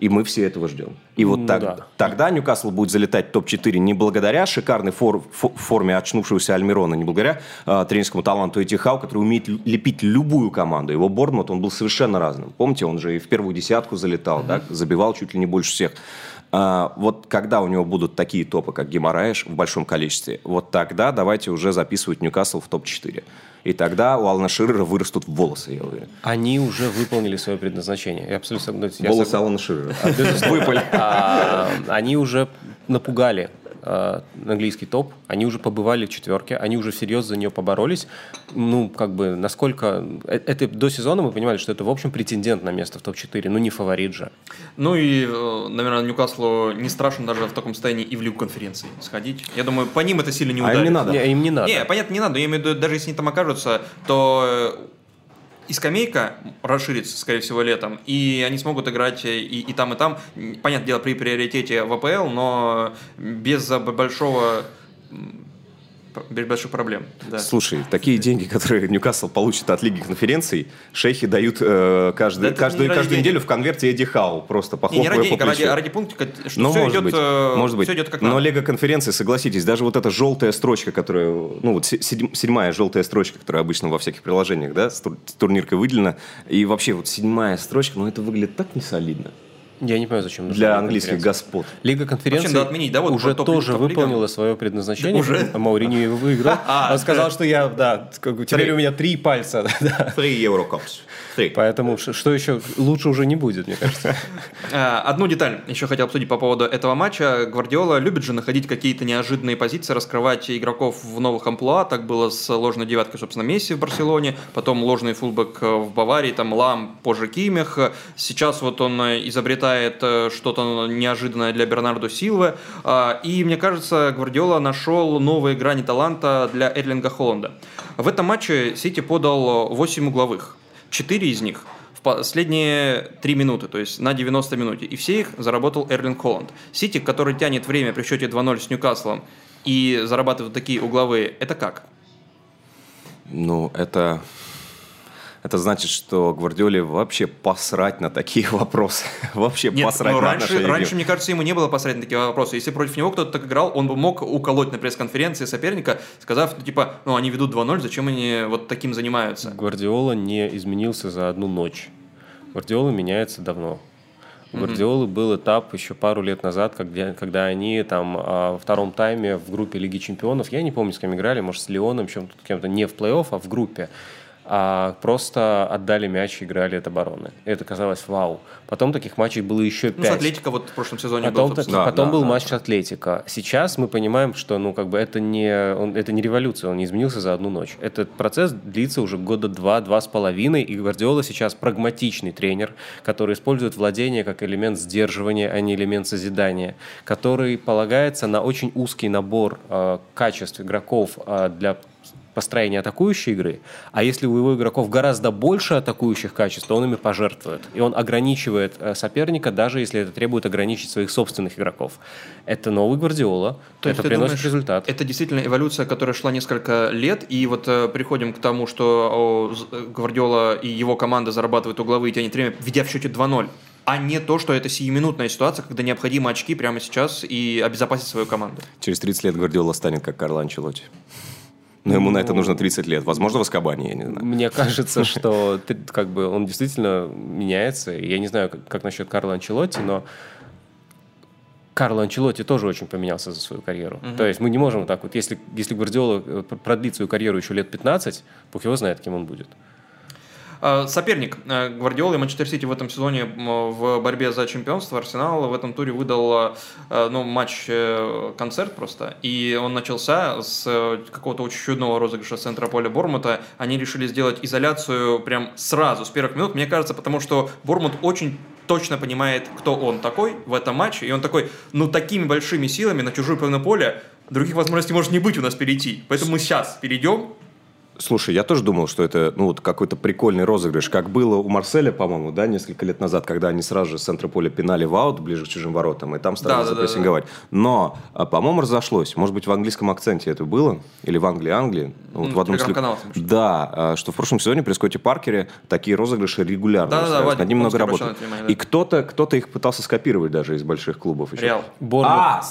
И мы все этого ждем. И вот Ну так- да. тогда Ньюкасл будет залетать в топ-4 не благодаря шикарной фор- фо- форме очнувшегося Альмирона, не благодаря э, тренерскому таланту Эдди Хау, который умеет лепить любую команду. Его Борнмут, он был совершенно разным. Помните, он же и в первую десятку залетал, да, забивал чуть ли не больше всех. А, вот когда у него будут такие топы, как Гимараеш, в большом количестве, вот тогда давайте уже записывать Ньюкасл в топ-4. И тогда у Алана Ширера вырастут волосы, я уверен. Они уже выполнили свое предназначение. Я абсолютно согласен. Волосы Алана Ширера. Выпали. А, они уже напугали английский топ, они уже побывали в четверке, они уже всерьез за нее поборолись. Ну, как бы, насколько... э, Это до сезона мы понимали, что это, в общем, претендент на место в топ-4, ну, не фаворит же. Ну и, э, наверное, Ньюкаслу не страшно даже в таком состоянии и в Лигу конференции сходить. Я думаю, по ним это сильно не А им ударит. не надо. Не, им не надо. Не, понятно, не надо. Я имею в виду, даже если они там окажутся, то э, и скамейка расширится, скорее всего, летом, и они смогут играть и, и там, и там. Понятное дело, при приоритете в АПЛ, но без большого без больших проблем. Да. Слушай, такие деньги, которые Ньюкасл получит от Лиги конференций, шейхи дают э, каждый, Да каждую, не каждую неделю в конверте Эдди Хау, просто Не, не похлопывая ради по денег, а ради, плечу. ради пункта, что Ну, все может идет, быть, э, может быть. все идет как Но надо. Лего конференции, согласитесь, даже вот эта желтая строчка, которая, ну вот се- седь- седьмая желтая строчка, которая обычно во всяких приложениях, да, с турниркой выделена, и вообще вот седьмая строчка, ну это выглядит так несолидно. Я не понимаю, зачем нужна для Лига английских господ. Лига конференций Вообще, отменить, да, вот уже топ- тоже выполнила свое предназначение. Уже? А Мауриньо его выиграл. [LAUGHS] А, Он сказал, что я, да, теперь у меня три пальца. [LAUGHS] Три Еврокопс. Три. Поэтому что еще лучше уже не будет, мне кажется. Э, [LAUGHS] Одну деталь еще хотел обсудить по поводу этого матча. Гвардиола любит же находить какие-то неожиданные позиции, раскрывать игроков в новых амплуа. Так было с ложной девяткой, собственно, Месси в Барселоне, потом ложный фулбэк э, в Баварии, там Лам, позже Кимих. Сейчас вот он э, изобретает э, что-то неожиданное для Бернардо Силвы. А, И мне кажется, Гвардиола нашел новые грани таланта для Эрлинга Холланда. В этом матче Сити подал 8 угловых. Четыре из них последние три минуты, то есть на 90 минуте. И все их заработал Эрлинг Холланд. Сити, который тянет время при счете 2-0 с Ньюкаслом и зарабатывает такие угловые, это как? Ну, это... Это значит, что Гвардиоле вообще посрать на такие [LAUGHS] вопросы. вообще Нет, посрать но на раньше, раньше, мне кажется, ему не было посмотреть на такие вопросы. Если против него кто-то так играл, он бы мог уколоть на пресс-конференции соперника, сказав, ну, типа, ну, они ведут 2-0, зачем они вот таким занимаются? Гвардиола не изменился за одну ночь. Гвардиола меняется давно. У Гвардиолы был этап еще пару лет назад, когда, когда они там а, во втором тайме в группе Лиги Чемпионов, я не помню, с кем играли, может, с Леоном, чем-то, кем-то не в плей-офф, а в группе, а просто отдали мяч и играли от обороны. Это казалось вау. Потом таких матчей было еще Ну, с пять. Атлетико вот в прошлом сезоне Потом, был, так-. Да, потом да, был да, матч Атлетика. Сейчас мы понимаем, что ну как бы это не он, это не революция, он не изменился за одну ночь. Этот процесс длится уже года два, два с половиной, и Гвардиола сейчас прагматичный тренер, который использует владение как элемент сдерживания, а не элемент созидания, который полагается на очень узкий набор э, качеств игроков э, для построения атакующей игры, а если у его игроков гораздо больше атакующих качеств, то он ими пожертвует. И он ограничивает э, соперника, даже если это требует ограничить своих собственных игроков. Это новый Гвардиола, То это приносит думаешь, результат. Это действительно эволюция, которая шла несколько лет, и вот э, приходим к тому, что о, э, Гвардиола и его команда зарабатывают угловые и тянет время, ведя в счете 2-0. А не то, что это сиюминутная ситуация, когда необходимо очки прямо сейчас и обезопасить свою команду. Через 30 лет Гвардиола станет как Карло Анчелотти. Но ему на это нужно 30 лет. Возможно, в Аскабане, я не знаю. Мне [LAUGHS] кажется, что ты- как бы он действительно меняется. Я не знаю, как, как насчет Карла Анчелотти, но Карло Анчелотти тоже очень поменялся за свою карьеру. То есть мы не можем так вот, если, если Гвардиола э, пр- продлит свою карьеру еще лет 15, Бог его знает, кем он будет. Э, Соперник э, Гвардиолы и Манчестер Сити в этом сезоне в борьбе за чемпионство Арсенал в этом туре выдал э, ну, матч-концерт просто. И он начался с э, какого-то очень чудного розыгрыша центра поля Бормута. Они решили сделать изоляцию прям сразу, с первых минут. Мне кажется, потому что Бормут очень точно понимает, кто он такой в этом матче. И он такой, ну, такими большими силами на чужую половину поля других возможностей может не быть у нас перейти. Поэтому мы сейчас перейдем, Слушай, я тоже думал, что это ну, вот какой-то прикольный розыгрыш, как было у Марселя, по-моему, да, несколько лет назад, когда они сразу же с центра поля пинали в аут ближе к чужим воротам, и там стали Да, да, да, запрессинговать. Но, а, по-моему, разошлось. Может быть, в английском акценте это было? Или в Англии, Англии? Ну, вот Ну, в одном слив- в общем. Да, а, что в прошлом сезоне при Скотте Паркере такие розыгрыши регулярно устраивались. Вадик Над ним много работают. внимание, да. И кто-то, кто-то их пытался скопировать даже из больших клубов. Еще. Реал. Борнмут, А, с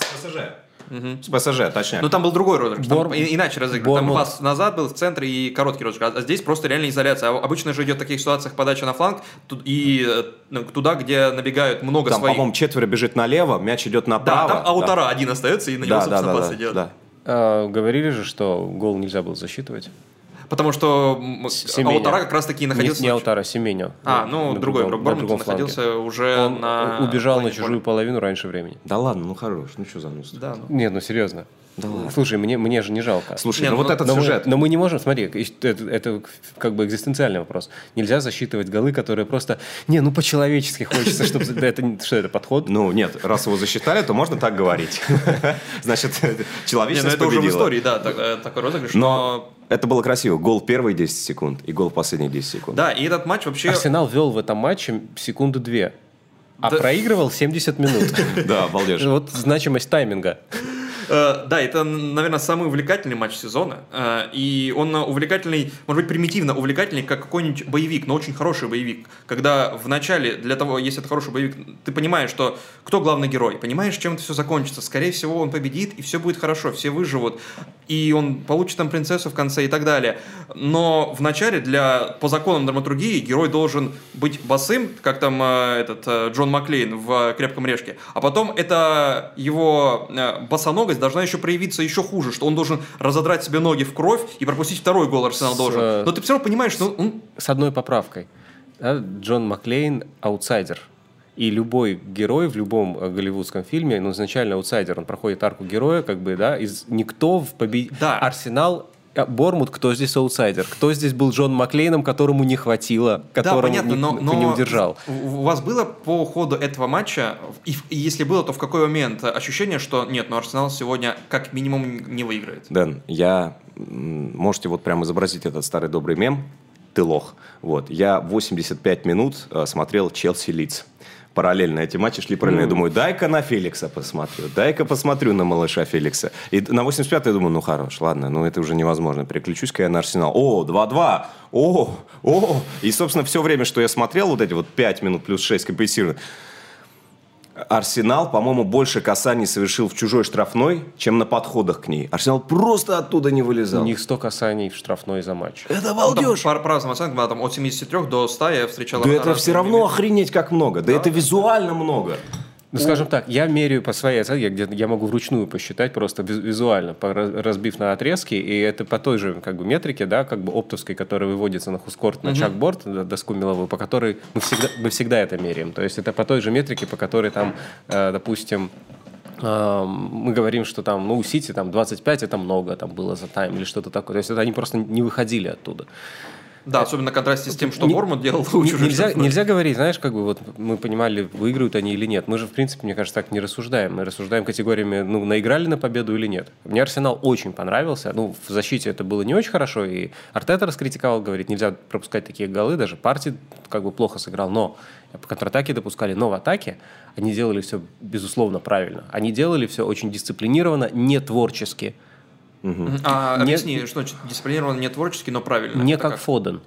ПСЖ. С ПСЖ, точнее. Ну, там был другой розыгрыш, там Борн- и- иначе разыгрыш. Там пас назад был в центре и короткий розыгрыш. А здесь просто реально изоляция. А обычно же идет в таких ситуациях подача на фланг тут- и э, ну, туда, где набегают много там, своих. по-моему, четверо бежит налево, мяч идет Да, направо. там Аутара один остается, и на него, Да, да, собственно, да, пас да, идет. да. а, говорили же, что гол нельзя было засчитывать. Потому что Семеня. Аутара как раз таки Не, находился... не Аутара, Семеню. А, ну, На другой игрок на Бормута другом фланге. находился уже Он на... убежал на чужую поля. половину раньше времени. Да ладно, ну хорош, ну что за нос? Да, ну. Нет, ну серьезно. Да ладно. Слушай, мне, мне же не жалко. Слушай, Не, ну ну, вот этот но, сюжет. Мы, но мы не можем, смотри, это, это как бы экзистенциальный вопрос. Нельзя засчитывать голы, которые просто... Не, ну по-человечески хочется, чтобы... Это, что это, подход? Ну нет, раз его засчитали, то можно так говорить. [LAUGHS] Значит, ну человечность это уже в истории, да, э, такой розыгрыш. Но это было красиво. Гол первые 10 секунд и гол последние 10 секунд. Да, и этот матч вообще... Арсенал вел в этом матче секунды две, а Да. проигрывал 70 минут. [LAUGHS] Да, обалдеж. Вот значимость тайминга. Э, да, это, наверное, самый увлекательный матч сезона. Э, и он увлекательный, может быть, примитивно увлекательный, как какой-нибудь боевик, но очень хороший боевик. Когда в начале, для того, если это хороший боевик, ты понимаешь, что кто главный герой, понимаешь, чем это все закончится. Скорее всего, он победит, и все будет хорошо, все выживут, и он получит там принцессу в конце и так далее. Но в начале, для, по законам драматургии, герой должен быть босым, как там э, этот Джон Маклейн в «Крепком решке», а потом это его босоногость должна еще проявиться еще хуже, что он должен разодрать себе ноги в кровь и пропустить второй гол Арсенал должен. Э, Но ты все равно понимаешь, что он... С одной поправкой. Да, Джон Маклейн – аутсайдер. И любой герой в любом э, голливудском фильме, ну, изначально аутсайдер, он проходит арку героя, как бы, да, из никто в побед... Да. Арсенал Борнмут, кто здесь аутсайдер? Кто здесь был Джон Маклейном, которому не хватило, которому да, понятно, но, не, но не удержал? У вас было по ходу этого матча, и, и если было, то в какой момент ощущение, что нет, но Арсенал сегодня как минимум не выиграет? Дэн, я... Можете вот прямо изобразить этот старый добрый мем, ты лох. Вот. Я 85 минут э, смотрел Челси Лиц параллельно эти матчи шли параллельно. Я думаю, дай-ка на Феликса посмотрю, дай-ка посмотрю на малыша Феликса. И на 85-й я думаю, ну хорош, ладно, ну это уже невозможно. Переключусь-ка я на Арсенал. О, 2-2, о, о. И, собственно, все время, что я смотрел, вот эти вот 5 минут плюс 6 компенсированных, Арсенал, по-моему, больше касаний совершил в чужой штрафной, чем на подходах к ней. Арсенал просто оттуда не вылезал. У них 100 касаний в штрафной за матч. Это обалдеж. Ну, там, по разным оценкам, там, от 73 до 100 я встречал. Да это все равно охренеть как много. Да, да это визуально много. Ну, скажем так, я меряю по своей оценке, где я могу вручную посчитать просто визуально, разбив на отрезки, и это по той же как бы метрике, да, как бы оптовской, которая выводится на хускорт, на угу. чакборд, доску меловую, по которой мы всегда, мы всегда это меряем. То есть это по той же метрике, по которой там, э, допустим, мы говорим, что там, ну, у Сити там 25 это много там было за тайм или что-то такое. То есть это они просто не выходили оттуда. Да, особенно на контрасте с тем, что не, Бормут делал не, нельзя, нельзя говорить, знаешь, как бы вот мы понимали, выиграют они или нет. Мы же, в принципе, мне кажется, так не рассуждаем. Мы рассуждаем категориями, ну, наиграли на победу или нет. Мне Арсенал очень понравился. Ну, в защите это было не очень хорошо, и Артета раскритиковал, говорит, нельзя пропускать такие голы, даже партии как бы плохо сыграл, но по контратаке допускали, но в атаке они делали все, безусловно, правильно. Они делали все очень дисциплинированно, не творчески. Угу. А, не, объясни, что значит дисциплинирован не творчески, но правильно. Не как, как Фоден.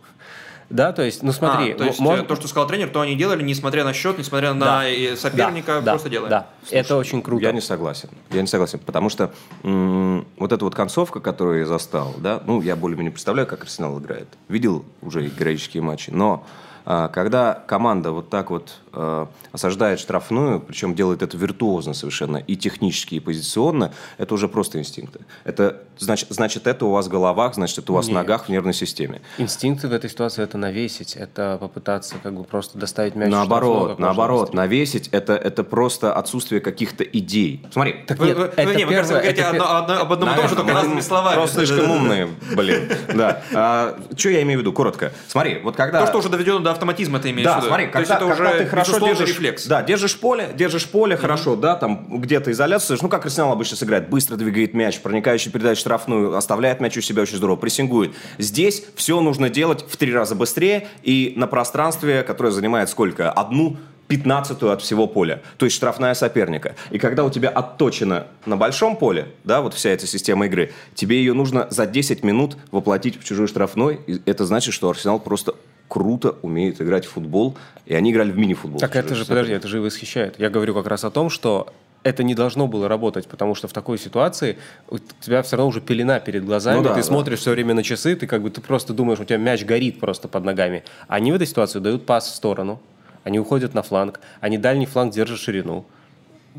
Да, то есть, ну смотри. А, то есть, может... то, что сказал тренер, то они делали, несмотря на счет, несмотря да. на соперника, да, просто да, делали. Да, Слушай, это очень круто. Я не согласен. Я не согласен, потому что м- вот эта вот концовка, которую я застал, да, ну, я более-менее представляю, как Арсенал играет. Видел уже героические матчи, но а, когда команда вот так вот э, осаждает штрафную, причем делает это виртуозно совершенно, и технически, и позиционно, это уже просто инстинкты. Это значит, значит это у вас в головах, значит, это у вас Нет. в ногах, в нервной системе. Инстинкты в этой ситуации это навесить, это попытаться как бы просто доставить мяч. Наоборот, наоборот, навесить это, это просто отсутствие каких-то идей. Смотри. Так нет, вы, это первое, вы это одно, одно, об одном и том же, только разными словами. Просто слишком умные, блин. Да. А, что я имею в виду? Коротко. Смотри, вот когда... То, что уже доведено до автоматизма, ты имеешь да, в виду. смотри, когда, когда уже ты хорошо держишь, рефлекс. Да, держишь поле, держишь поле, mm-hmm. хорошо, да, там где-то изоляцию, ну как Арсенал обычно сыграет, быстро двигает мяч, проникающий передачу штрафную, оставляет мяч у себя очень здорово, прессингует. Здесь все нужно делать в три раза быстрее и на пространстве, которое занимает сколько? Одну пятнадцатую от всего поля, то есть штрафная соперника. И когда у тебя отточено на большом поле, да, вот вся эта система игры, тебе ее нужно за 10 минут воплотить в чужой штрафной, и это значит, что Арсенал просто круто умеют играть в футбол, и они играли в мини-футбол. Так это же, подожди, это же и восхищает. Я говорю как раз о том, что это не должно было работать, потому что в такой ситуации у тебя все равно уже пелена перед глазами, ну, да, ты да. смотришь все время на часы, ты как бы ты просто думаешь, у тебя мяч горит просто под ногами. Они в этой ситуации дают пас в сторону, они уходят на фланг, они дальний фланг держат ширину.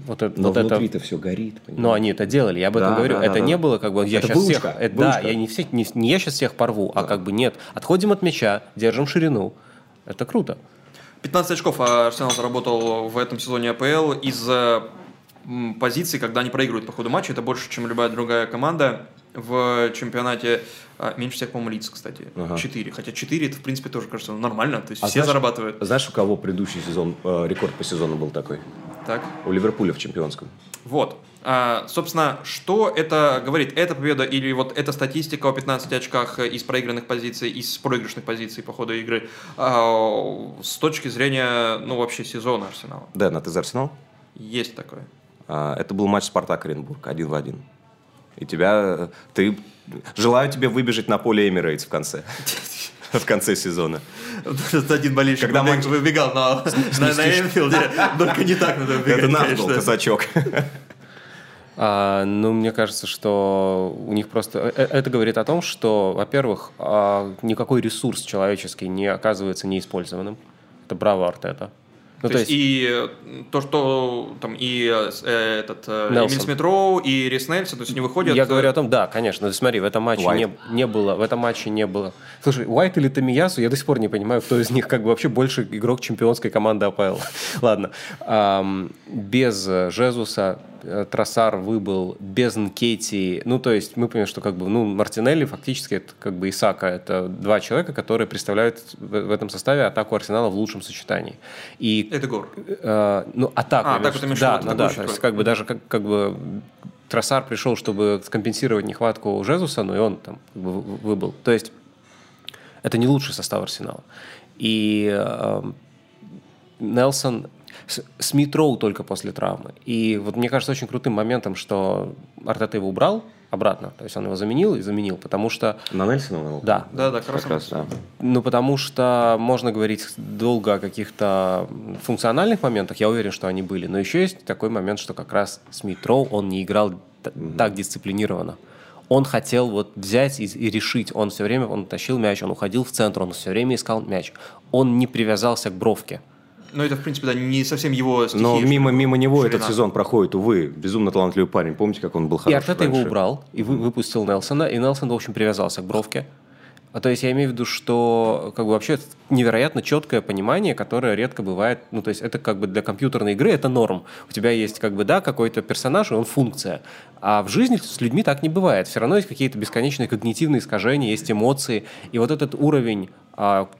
Вот это, Но вот внутри-то это... все горит. Понимаешь? Но они это делали, я об этом да, говорю. Да, это да, не да. было как бы я это сейчас всех, это, да, я не, всех, не, не я сейчас всех порву, а да. а как бы нет. Отходим от мяча, держим ширину. Это круто. 15 очков Арсенал заработал в этом сезоне АПЛ из позиций, когда они проигрывают по ходу матча. Это больше, чем любая другая команда в чемпионате. А, меньше всех, по-моему, лиц, кстати. Ага. 4. Хотя 4 это, в принципе, тоже кажется нормально. То есть а все знаешь, зарабатывают. Знаешь, у кого предыдущий сезон, э, рекорд по сезону был такой? Так. У Ливерпуля в чемпионском. Вот. А, собственно, что это говорит? Это победа или вот эта статистика о 15 очках из проигранных позиций, из проигрышных позиций по ходу игры а, с точки зрения, ну, вообще сезона Арсенала? Да, на ты за Арсенал? Есть такое. А, это был матч Спартак Оренбург, один в один. И тебя, ты, желаю тебе выбежать на поле Эмирейтс в конце. [LAUGHS] В конце сезона. Один болельщик Когда выбег- матч- выбегал на, [LAUGHS] на, на Энфилде, только не так надо выбегать, Это наш был казачок. [LAUGHS] А, ну, мне кажется, что у них просто... э- э- Это говорит о том, что, во-первых, а, никакой ресурс человеческий не оказывается неиспользованным. Это браво Артета. Ну, то, есть, и э, то, что там и э, этот э. Эмиль Смитроу, и Рис Нельсон, то есть они выходят... Я э, говорю о том, да, конечно. Смотри, в этом матче не, не было, в этом матче не было. Слушай, Уайт или Тамиясу, я до сих пор не понимаю, кто из них как бы вообще больше игрок чемпионской команды АПЛ. [LAUGHS] Ладно. Ам, без э, Жезуса Тросар выбыл, без Нкети. Ну, то есть мы понимаем, что как бы, ну, Мартинелли фактически это как бы Исака. Это два человека, которые представляют в этом составе атаку Арсенала в лучшем сочетании. И Это гор. Э, ну, атаку. А, имеешь в да, ну атакующую да, то есть как бы даже как, как бы Тросар пришел, чтобы скомпенсировать нехватку Жезуса, но и он там как бы вы- выбыл. То есть это не лучший состав Арсенала. И э, Нелсон с, Смит Роу только после травмы. И вот мне кажется очень крутым моментом, что Артета его убрал обратно. То есть он его заменил и заменил, потому что На Нельсона? он? да, Да, да, Как хорошо. раз, да. ну, потому что можно говорить долго о каких-то функциональных моментах, я уверен, что они были, но еще есть такой момент, что как раз Смит Роу, он не играл т- так дисциплинированно. Он хотел вот взять и, и решить, он все время, он тащил мяч, он уходил в центр, он все время искал мяч. Он не привязался к бровке. Ну, это, в принципе, да, не совсем его стихия. Но мимо, мимо него ширина. этот сезон проходит, увы, безумно талантливый парень. Помните, как он был хороший и Артета его убрал, и вы- выпустил Нелсона, и Нелсон, в общем, привязался к бровке. А то есть я имею в виду, что как бы вообще невероятно четкое понимание, которое редко бывает. Ну, то есть это как бы для компьютерной игры это норм. У тебя есть как бы, да, какой-то персонаж, и он функция. А в жизни с людьми так не бывает. Все равно есть какие-то бесконечные когнитивные искажения, есть эмоции. И вот этот уровень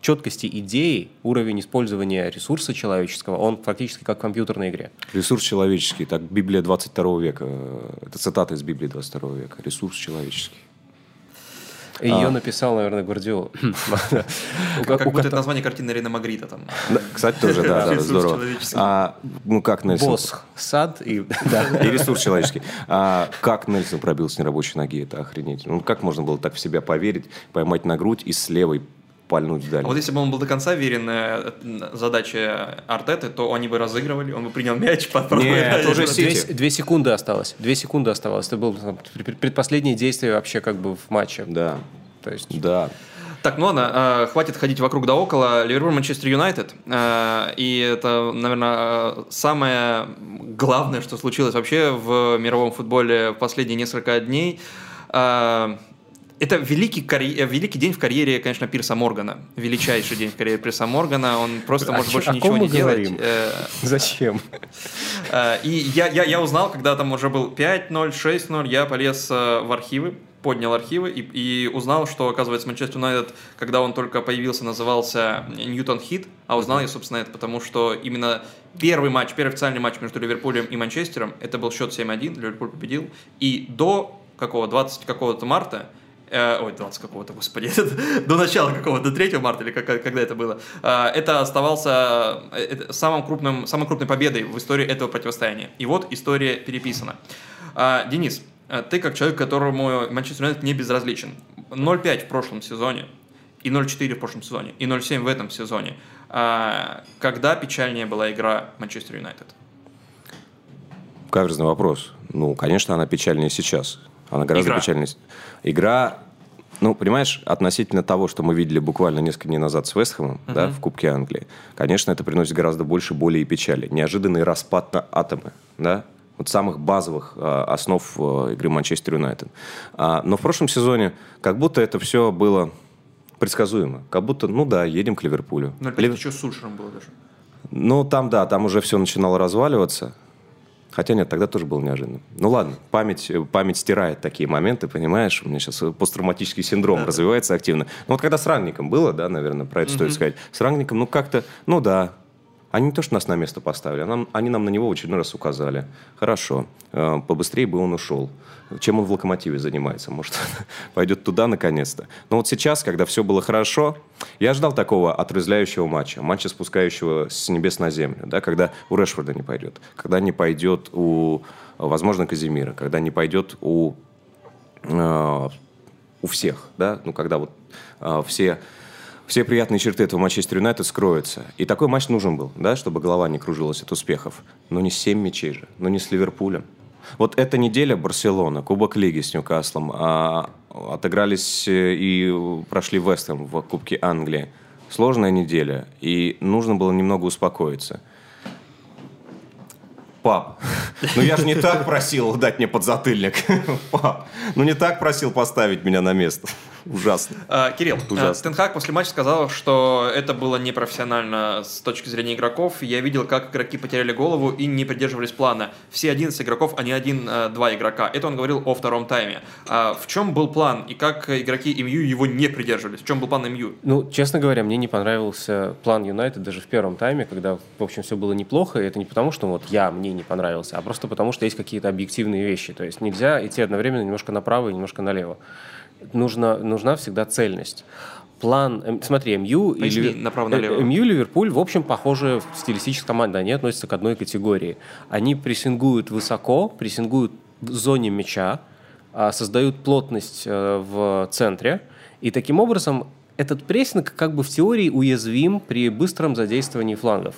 четкости идеи, уровень использования ресурса человеческого, он фактически как в компьютерной игре. Ресурс человеческий. Так, Библия 22 века. Это цитата из Библии 22 века. Ресурс человеческий. И Ее написал, наверное, Гвардиола. [LAUGHS] У Как, будто это название картины Рена Магрита там. Кстати, тоже, да, [LAUGHS] да, Ресурс здорово. человеческий. А, ну, как Нельсон... Босх, сад и... [LAUGHS] И ресурс человеческий. А как Нельсон пробил с нерабочей ноги? Это охренеть. Ну, как можно было так в себя поверить, поймать на грудь и с левой пальнуть в А вот если бы он был до конца верен э, задаче Артеты, то они бы разыгрывали, он бы принял мяч, [LAUGHS] под Нет, под- уже Сити. Две, две секунды осталось. Две секунды оставалось. Это было там, пред- предпоследнее действие вообще как бы в матче. Да, То есть да. Так, ну ладно, э, хватит ходить вокруг да около. Ливерпуль, Манчестер Юнайтед. Э, и это, наверное, самое главное, что случилось вообще в мировом футболе в последние несколько дней. Э, это великий, карь- э, великий день в карьере, конечно, Пирса Моргана. Величайший день в карьере Пирса Моргана. Он просто может чё- больше о ничего ком не мы делать. говорим? Э, зачем? Э, И я, я, я узнал, когда там уже был 5-0, 6-0, я полез в архивы, поднял архивы и, и узнал, что, оказывается, Манчестер Юнайтед, когда он только появился, назывался Ньютон Хит, а узнал я, собственно, это потому, что именно первый матч, первый официальный матч между Ливерпулем и Манчестером, это был счет 7-1, Ливерпуль победил, и до какого, 20 какого-то марта Э, ой, 20 какого-то, господи, [LAUGHS] до начала какого-то, 3 марта или как, когда это было, э, это оставался э, самым крупным, самой крупной победой в истории этого противостояния. И вот история переписана. А, Денис, э, ты как человек, которому Манчестер Юнайтед не безразличен. 0-5 в прошлом сезоне, и 0-4 в прошлом сезоне, и 0-7 в этом сезоне. А, когда печальнее была игра Манчестер Юнайтед? Каверзный вопрос. Ну, конечно, она печальнее сейчас. Она гораздо Игра. печальнее. Игра, ну, понимаешь, относительно того, что мы видели буквально несколько дней назад с Вестхэмом, да, в Кубке Англии, конечно, это приносит гораздо больше боли и печали. Неожиданный распад на атомы, да, вот самых базовых э, основ э, игры Манчестер Юнайтед. А, но в прошлом сезоне как будто это все было предсказуемо. Как будто, ну да, едем к Ливерпулю. 0-5 Лив- еще с Сульшером было даже. ну, там, да, там уже все начинало разваливаться. Хотя нет, тогда тоже было неожиданно. Ну ладно, память, э, память стирает такие моменты, понимаешь? У меня сейчас посттравматический синдром развивается активно. Ну вот когда с Рангником было, да, наверное, про это стоит сказать. С Рангником, ну как-то, ну да, они не то, что нас на место поставили, а нам, они нам на него в очередной раз указали. Хорошо, э, побыстрее бы он ушел. Чем он в локомотиве занимается? Может, [LAUGHS] пойдет туда наконец-то? Но вот сейчас, когда все было хорошо, я ждал такого отрезляющего матча, матча, спускающего с небес на землю, да, когда у Решфорда не пойдет, когда не пойдет у, возможно, Казимира, когда не пойдет у э, у всех, да, ну, когда вот э, все все приятные черты этого Манчестер Юнайтед скроются. И такой матч нужен был, да, чтобы голова не кружилась от успехов. Но не с 7 мячей же, но не с Ливерпулем. Вот эта неделя Барселона, Кубок Лиги с Ньюкаслом, а, отыгрались э, и прошли Вестхэм в Кубке Англии. Сложная неделя, и нужно было немного успокоиться. Пап, [LAUGHS] ну я же не так просил дать мне подзатыльник. [LAUGHS] Пап, ну не так просил поставить меня на место. Ужасно. А, Кирилл, а, Ужасно. Тенхак после матча сказал, что это было непрофессионально с точки зрения игроков. Я видел, как игроки потеряли голову и не придерживались плана. Все 11 игроков, а не один-два игрока. Это он говорил о втором тайме. А в чем был план и как игроки МЮ его не придерживались? В чем был план МЮ? Ну, честно говоря, мне не понравился план Юнайтед даже в первом тайме, когда, в общем, все было неплохо. И это не потому, что вот я, мне не понравился, а просто потому, что есть какие-то объективные вещи. То есть нельзя идти одновременно немножко направо и немножко налево нужна, нужна всегда цельность. План, смотри, МЮ и Ливер... направо-налево. МЮ Ливерпуль, в общем, похожи в стилистической команде, они относятся к одной категории. Они прессингуют высоко, прессингуют в зоне мяча, а, создают плотность э, в центре, и таким образом этот прессинг как бы в теории уязвим при быстром задействовании флангов.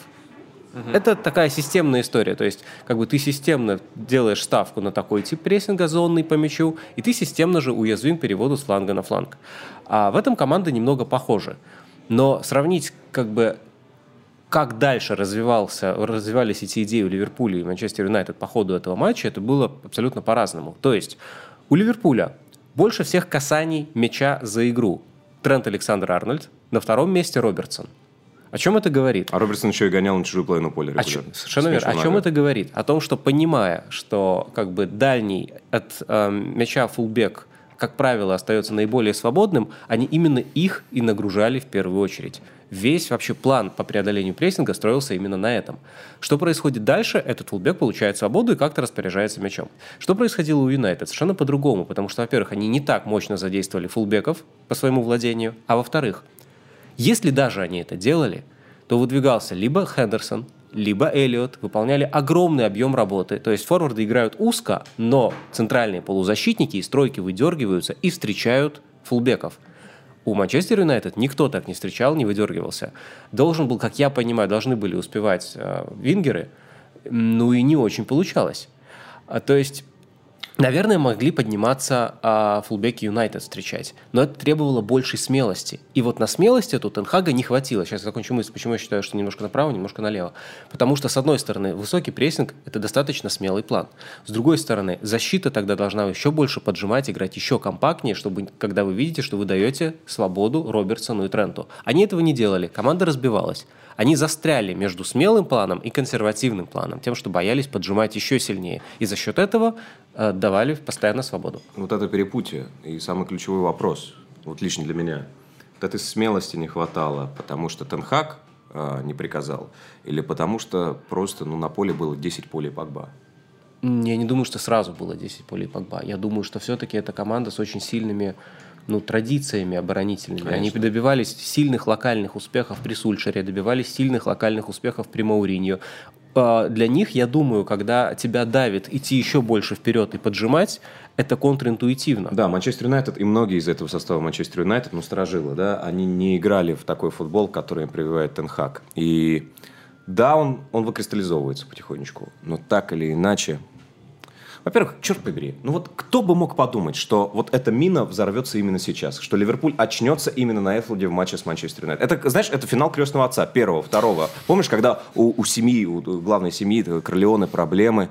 Угу. Это такая системная история. То есть, как бы ты системно делаешь ставку на такой тип прессинга зонный по мячу, и ты системно же уязвим переводу с фланга на фланг. А в этом команды немного похожи. Но сравнить как бы как дальше развивался, развивались эти идеи у Ливерпуля и Манчестер Юнайтед по ходу этого матча, это было абсолютно по-разному. То есть у Ливерпуля больше всех касаний мяча за игру. Трент Александр Арнольд, на втором месте Робертсон – о чем это говорит? А Робертсон еще и гонял на чужую половину поля. О чем, совершенно верно. О чем это говорит? О том, что понимая, что как бы дальний от э, мяча фулбек, как правило, остается наиболее свободным, они именно их и нагружали в первую очередь. Весь вообще план по преодолению прессинга строился именно на этом. Что происходит дальше? Этот фулбек получает свободу и как-то распоряжается мячом. Что происходило у Юнайтед? Совершенно по-другому, потому что, во-первых, они не так мощно задействовали фулбеков по своему владению, а во-вторых, если даже они это делали, то выдвигался либо Хендерсон, либо Эллиот, выполняли огромный объем работы. То есть форварды играют узко, но центральные полузащитники и стройки выдергиваются и встречают фулбеков. У Манчестер Юнайтед никто так не встречал, не выдергивался. Должен был, как я понимаю, должны были успевать э, вингеры, ну и не очень получалось. А, то есть Наверное, могли подниматься а, фулбеки Юнайтед встречать, но это требовало большей смелости. И вот на смелости тут Тенхага не хватило. Сейчас я закончу мысль, почему я считаю, что немножко направо, немножко налево. Потому что, с одной стороны, высокий прессинг – это достаточно смелый план. С другой стороны, защита тогда должна еще больше поджимать, играть еще компактнее, чтобы, когда вы видите, что вы даете свободу Робертсону и Тренту. Они этого не делали, команда разбивалась. Они застряли между смелым планом и консервативным планом, тем, что боялись поджимать еще сильнее. И за счет этого э, давали постоянно свободу. Вот это перепутье и самый ключевой вопрос, вот лично для меня. Вот этой смелости не хватало, потому что Тенхак э, не приказал, или потому что просто ну, на поле было 10 полей Погба? Я не думаю, что сразу было 10 полей Погба. Я думаю, что все-таки это команда с очень сильными ну, традициями оборонительными. Конечно. Они добивались сильных локальных успехов при Сульшере, добивались сильных локальных успехов при Мауриньо. А, для них, я думаю, когда тебя давит идти еще больше вперед и поджимать, это контринтуитивно. Да, Манчестер Юнайтед и многие из этого состава Манчестер Юнайтед, ну, сторожило, да, они не играли в такой футбол, который им прививает Тенхак. И да, он, он выкристаллизовывается потихонечку, но так или иначе, во-первых, черт побери, ну вот кто бы мог подумать, что вот эта мина взорвется именно сейчас, что Ливерпуль очнется именно на Эфлоде в матче с Манчестер Юнайтед. Это, знаешь, это финал крестного отца, первого, второго. Помнишь, когда у, у семьи, у главной семьи, Корлеоне проблемы,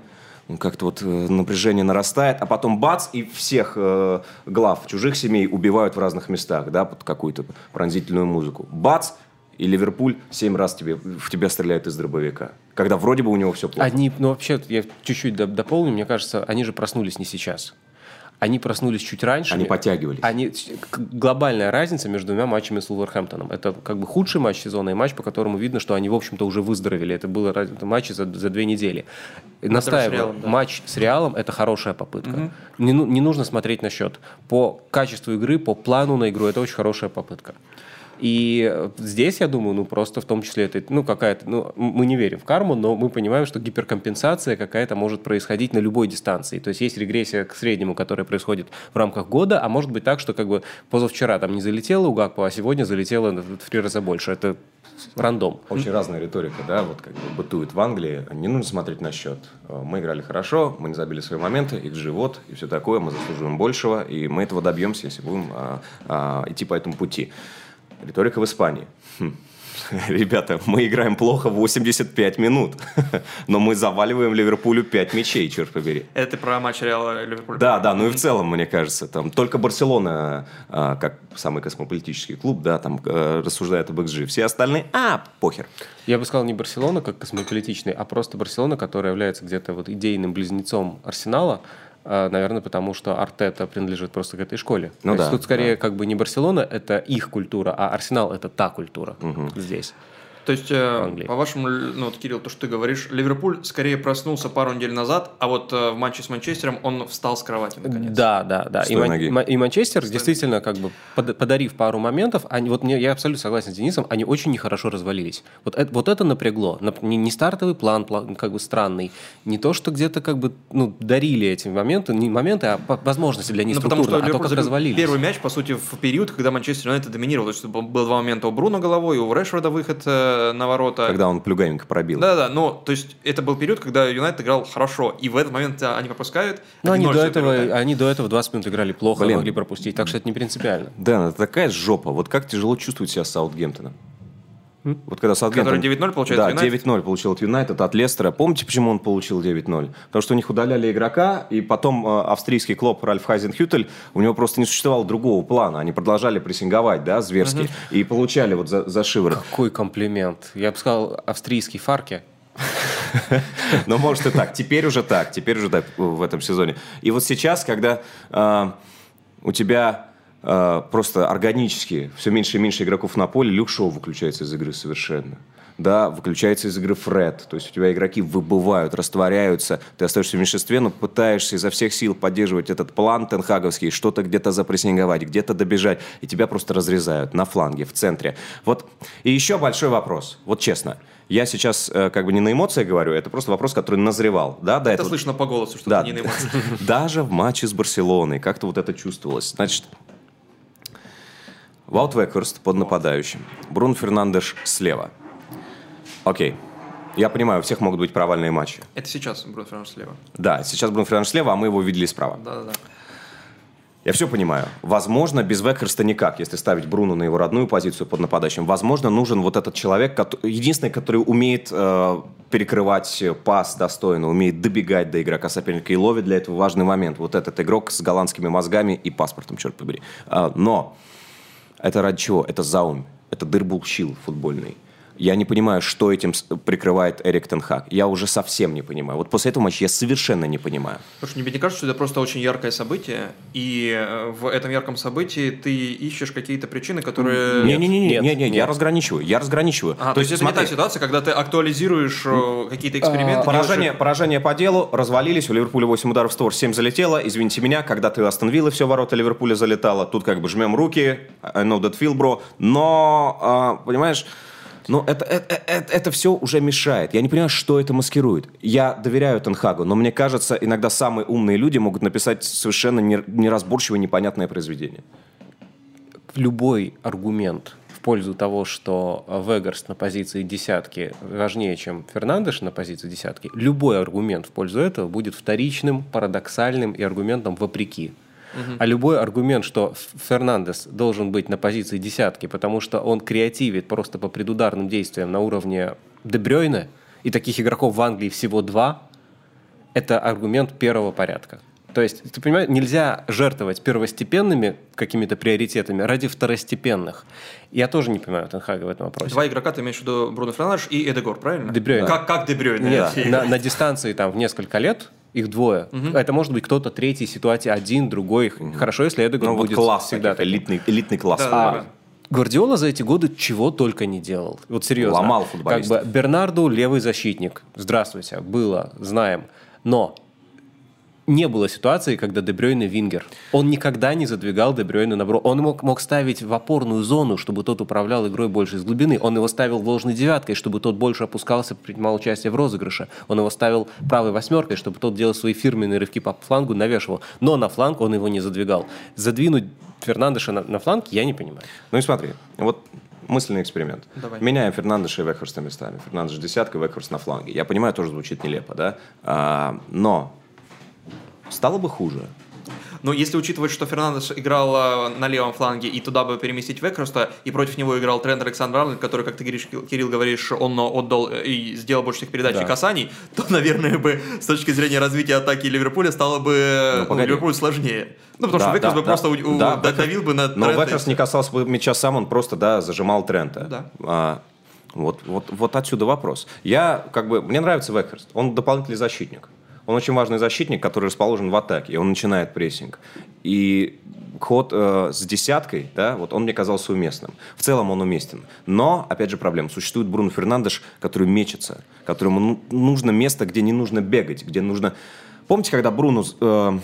как-то вот э, напряжение нарастает, а потом бац, и всех э, глав чужих семей убивают в разных местах, да, под какую-то пронзительную музыку. Бац, и Ливерпуль семь раз тебе, в тебя стреляет из дробовика. Когда вроде бы у него все плохо. Они, ну вообще, я чуть-чуть дополню, мне кажется, они же проснулись не сейчас. Они проснулись чуть раньше. Они подтягивались. Они, глобальная разница между двумя матчами с Вулверхэмптоном. Это как бы худший матч сезона и матч, по которому видно, что они, в общем-то, уже выздоровели. Это было это матчи за, за две недели. Настаиваю, с Реалом, да. матч с Реалом – это хорошая попытка. Угу. Не, ну, не нужно смотреть на счет. По качеству игры, по плану на игру – это очень хорошая попытка. И здесь, я думаю, ну просто в том числе это, ну какая-то, ну мы не верим в карму, но мы понимаем, что гиперкомпенсация какая-то может происходить на любой дистанции. То есть есть регрессия к среднему, которая происходит в рамках года, а может быть так, что как бы позавчера там не залетело у Гакпо, а сегодня залетело в три раза больше. Это рандом. Очень разная риторика, да, вот как бы бытует в Англии. Не нужно смотреть на счет. Мы играли хорошо, мы не забили свои моменты, их живот и все такое, мы заслуживаем большего, и мы этого добьемся, если будем а, а, идти по этому пути. Риторика в Испании. Хм. Ребята, мы играем плохо 85 минут, но мы заваливаем Ливерпулю 5 мячей, черт побери. Это про матч Реала Ливерпуль. Да, да, ну и в целом, мне кажется, там только Барселона, а, как самый космополитический клуб, да, там а, рассуждает об XG. Все остальные, а, похер. Я бы сказал не Барселона как космополитичный, а просто Барселона, которая является где-то вот идейным близнецом Арсенала, наверное, потому что Артета принадлежит просто к этой школе. Ну, То да, есть тут скорее да. как бы не Барселона, это их культура, а Арсенал это та культура угу. здесь. То есть, э, по-вашему, ну вот, Кирилл, то, что ты говоришь, Ливерпуль скорее проснулся пару недель назад, а вот э, в матче с Манчестером он встал с кровати наконец. Да, да, да. И, Ман- и Манчестер Стой действительно, как бы подарив пару моментов, они, вот мне, я абсолютно согласен с Денисом, они очень нехорошо развалились. Вот это, вот это напрягло. Не, не стартовый план, как бы странный, не то, что где-то как бы ну, дарили эти моменты, не моменты, а возможности для них ну, потому что а то, как развалились. Первый мяч, по сути, в период, когда Манчестер Юнайтед доминировал. То есть было два момента у Бруно головой, у Решфорда выход э, на ворота. Когда он плюгаменько пробил. Да-да, но то есть это был период, когда Юнайтед играл хорошо, и в этот момент они пропускают. Но они до, этого, они до этого 20 минут играли плохо, Блин. могли пропустить, так что это не принципиально. Да, это такая жопа. Вот как тяжело чувствовать себя с Саутгемптоном. Вот когда Саутгемптон... Который 9-0 получает Да, 9-0 получил от Юнайтед, от Лестера. Помните, почему он получил 9-0? Потому что у них удаляли игрока, и потом э, австрийский клуб Ральф Хайзенхютель, у него просто не существовало другого плана. Они продолжали прессинговать, да, зверски, угу. и получали вот за, за шиворот. Какой комплимент. Я бы сказал, австрийский Фарке. [LAUGHS] Ну, может и так. Теперь уже так. Теперь уже так в этом сезоне. И вот сейчас, когда э, у тебя просто органически все меньше и меньше игроков на поле, Люк Шоу выключается из игры совершенно. Да, выключается из игры Фред. То есть у тебя игроки выбывают, растворяются, ты остаешься в меньшинстве, но пытаешься изо всех сил поддерживать этот план тенхаговский, что-то где-то запрессинговать, где-то добежать, и тебя просто разрезают на фланге, в центре. Вот. И еще большой вопрос, вот честно. Я сейчас э, как бы не на эмоциях говорю, это просто вопрос, который назревал. Да, до это этого. слышно по голосу, что да. ты не на эмоциях. [LAUGHS] Даже в матче с Барселоной как-то вот это чувствовалось. Значит, Ваут Векхерст под нападающим. Брун Фернандеш слева. Окей. Я понимаю, у всех могут быть провальные матчи. Это сейчас Брун Фернандеш слева. Да, сейчас Брун Фернандеш слева, а мы его видели справа. Да-да-да. Я все понимаю. Возможно, без Векхерста никак, если ставить Бруно на его родную позицию под нападающим. Возможно, нужен вот этот человек, который, единственный, который умеет э, перекрывать пас достойно, умеет добегать до игрока соперника и ловит для этого важный момент. Вот этот игрок с голландскими мозгами и паспортом, черт побери. Э, но это ради чего? Это заум. Это дырбулщил футбольный. Я не понимаю, что этим прикрывает Эрик Тенхак. Я уже совсем не понимаю. Вот после этого матча я совершенно не понимаю. Слушай, мне не кажется, что это просто очень яркое событие, и э, в этом ярком событии ты ищешь какие-то причины, которые... Не-не-не, не, не, я разграничиваю, я разграничиваю. А, то, то есть это смотри, не та ситуация, когда ты актуализируешь э, какие-то эксперименты. Поражение, поражение по делу, развалились, у Ливерпуля 8 ударов в створ, 7 залетело, извините меня, когда ты Астон Вилла все ворота Ливерпуля залетало, тут как бы жмем руки, I know that feel, bro, но, а, понимаешь, но это, это, это, это все уже мешает. Я не понимаю, что это маскирует. Я доверяю Тенхагу, но мне кажется, иногда самые умные люди могут написать совершенно неразборчивое, непонятное произведение. Любой аргумент в пользу того, что Вегарс на позиции десятки важнее, чем Фернандеш на позиции десятки, любой аргумент в пользу этого будет вторичным, парадоксальным и аргументом вопреки. Угу. А любой аргумент, что Фернандес должен быть на позиции десятки, потому что он креативит просто по предударным действиям на уровне Дебрёйна, и таких игроков в Англии всего два, это аргумент первого порядка. То есть, ты понимаешь, нельзя жертвовать первостепенными какими-то приоритетами ради второстепенных. Я тоже не понимаю Тенхага в этом вопросе. Два игрока, ты имеешь в виду Бруно Фернандеш и Эдегор, правильно? Дебрёйн. Как, как Дебрёйн? Нет, на, на дистанции там в несколько лет их двое. Угу. Это может быть кто-то третий ситуации, один, другой. Угу. Хорошо, если Эдегор ну, будет вот класс, всегда таких, элитный, элитный класс. Да, а, да, Гвардиола за эти годы чего только не делал. Вот серьезно. Ломал футболиста. Как бы Бернарду левый защитник. Здравствуйте, было, знаем. Но не было ситуации, когда Дебрёйне вингер. Он никогда не задвигал Дебрёйна на бро. Он мог, мог ставить в опорную зону, чтобы тот управлял игрой больше из глубины. Он его ставил ложной девяткой, чтобы тот больше опускался, принимал участие в розыгрыше. Он его ставил правой восьмеркой, чтобы тот делал свои фирменные рывки по флангу, навешивал. Но на фланг он его не задвигал. Задвинуть Фернандеша на, на фланг я не понимаю. Ну и смотри, вот мысленный эксперимент. Давай. Меняем Фернандеша и Векхорста местами. Фернандеш десятка, Векхорст на фланге. Я понимаю, тоже звучит нелепо, да? А, но стало бы хуже. Но если учитывать, что Фернандеш играл э, на левом фланге и туда бы переместить Векроста, и против него играл тренд Александр Арнольд, который, как ты Кирилл, говоришь, он отдал э, и сделал больше всех передач Да. и касаний, то, наверное, бы с точки зрения развития атаки Ливерпуля стало бы Ну, ну, погоди. Ливерпулю сложнее. Ну, потому Да, что Векрост да, бы да. просто у- Да, додавил бы на Но Трента. Векхорст не касался бы мяча сам, он просто, да, зажимал Трента. Да. А, вот, вот, вот отсюда вопрос. Я, как бы, мне нравится Векхорст. Он дополнительный защитник. Он очень важный защитник, который расположен в атаке, и он начинает прессинг. И ход э, с десяткой, да, вот он мне казался уместным. В целом он уместен. Но, опять же, проблема. Существует Бруно Фернандеш, который мечется, которому ну- нужно место, где не нужно бегать, где нужно... Помните, когда Бруно э,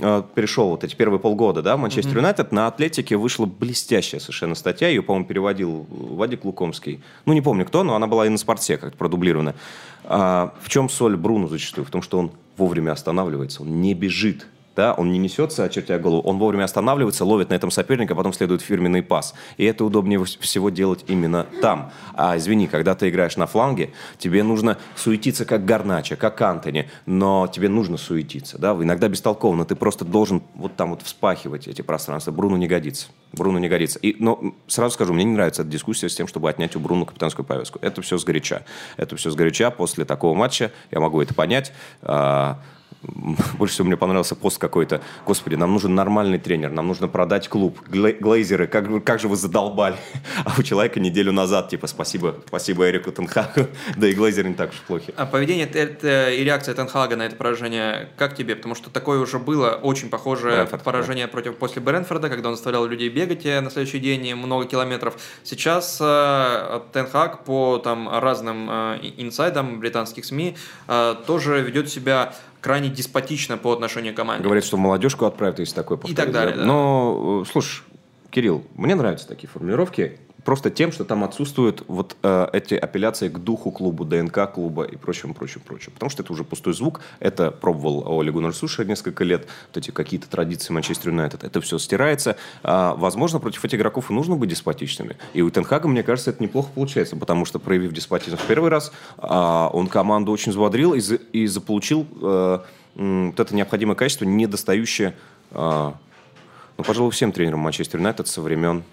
э, перешел вот эти первые полгода, да, в Манчестер Юнайтед, на Атлетике вышла блестящая совершенно статья, ее, по-моему, переводил Вадик Лукомский. Ну, не помню кто, но она была и на спорте как-то продублирована. А, в чем соль Бруно зачастую? В том, что он вовремя останавливается, он не бежит. Да, он не несется, очертя голову, он вовремя останавливается, ловит на этом соперника, потом следует фирменный пас. И это удобнее всего делать именно там. А извини, когда ты играешь на фланге, тебе нужно суетиться как Гарнача, как Антони, но тебе нужно суетиться. Да? Иногда бестолково, ты просто должен вот там вот вспахивать эти пространства. Бруно не годится. Бруно не годится. И, но сразу скажу, мне не нравится эта дискуссия с тем, чтобы отнять у Бруно капитанскую повестку. Это все сгоряча. Это все сгоряча. После такого матча я могу это понять. [LAUGHS] Больше всего мне понравился пост какой-то. Господи, нам нужен нормальный тренер, нам нужно продать клуб. Гле- Глейзеры, как, как же вы задолбали. [LAUGHS] А у человека неделю назад, типа, спасибо, спасибо Эрику Тенхагу. [LAUGHS] Да и Глейзеры не так уж плохи. А поведение и реакция Тенхага на это поражение, как тебе? Потому что такое уже было очень похожее Брэнфорд, поражение против после Брэнфорда, когда он заставлял людей бегать э, на следующий день много километров. Сейчас э, Тенхаг по там разным э, инсайдам британских СМИ э, тоже ведет себя крайне деспотично по отношению к команде. Говорит, что молодежку отправят, если такое повторится. так далее, да. Но, э, слушай, Кирилл, мне нравятся такие формулировки. Просто тем, что там отсутствуют вот э, эти апелляции к духу клуба, ДНК клуба и прочим, прочим, прочим. Потому что это уже пустой звук. Это пробовал Оли Гуннер несколько лет. Вот эти какие-то традиции Манчестер Юнайтед. Это все стирается. А, возможно, против этих игроков и нужно быть деспотичными. И у Тенхага, мне кажется, это неплохо получается. Потому что, проявив деспотизм в первый раз, а, он команду очень взбодрил и, за- и заполучил м, вот это необходимое качество, недостающее а, ну, пожалуй, всем тренерам Манчестер Юнайтед со времен...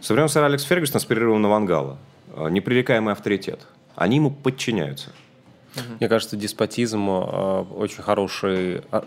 Со времен сэра Алекса Фергюсона с перерывом на Вангала. Э, Непререкаемый авторитет. Они ему подчиняются. Мне кажется, деспотизм э, очень хороший э,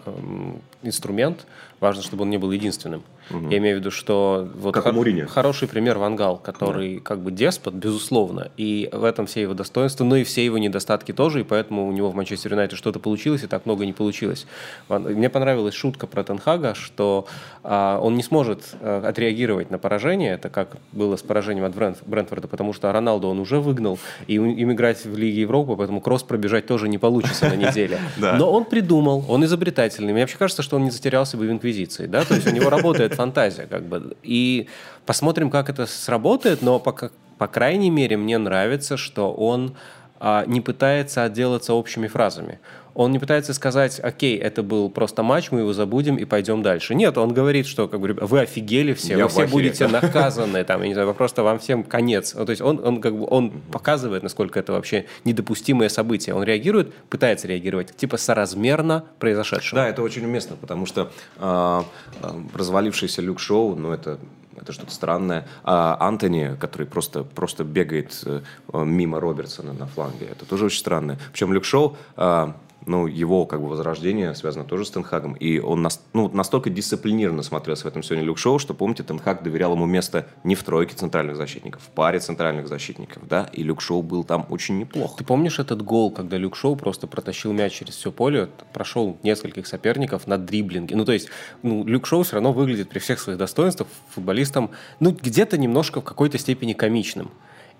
инструмент. Важно, чтобы он не был единственным. Я имею в виду, что вот Как Мourinho. хороший пример Вангал, который как бы деспот, безусловно, и в этом все его достоинства, но и все его недостатки тоже, и поэтому у него в Манчестер Юнайтед что-то получилось, и так много не получилось. Мне понравилась шутка про Тенхага, что а, он не сможет а, отреагировать на поражение, это как было с поражением от Брент- Брентфорда, потому что Роналду он уже выгнал, и им играть в Лиге Европы, поэтому кросс пробежать тоже не получится на неделе. [LAUGHS] Да. Но он придумал, он изобретательный. Мне вообще кажется, что он не затерялся бы в инквизиции, да, то есть у него работает фантазия, как бы. И посмотрим, как это сработает, но пока, по крайней мере, мне нравится, что он а, не пытается отделаться общими фразами. Он не пытается сказать, окей, это был просто матч, мы его забудем и пойдем дальше. Нет, он говорит, что как бы, вы офигели все, Я вы все будете [LAUGHS] наказаны, там, я не знаю, просто вам всем конец. Ну, то есть он, он, как бы, он показывает, насколько это вообще недопустимое событие. Он реагирует, пытается реагировать, типа соразмерно произошедшему. Да, это очень уместно, потому что а, а, развалившийся Люк Шоу, ну, это, это что-то странное. А Антони, который просто, просто бегает э, мимо Робертсона на фланге, это тоже очень странно. Причем Люк Шоу... а, ну, его как бы возрождение связано тоже с Тенхагом. И он нас, ну, настолько дисциплинированно смотрелся в этом сегодня Люк Шоу, что, помните, Тенхаг доверял ему место не в тройке центральных защитников, в паре центральных защитников, да, и Люк Шоу был там очень неплох. Ты помнишь этот гол, когда Люк Шоу просто протащил мяч через все поле, прошел нескольких соперников на дриблинге? Ну, то есть, ну, Люк Шоу все равно выглядит при всех своих достоинствах футболистом, ну, где-то немножко в какой-то степени комичным.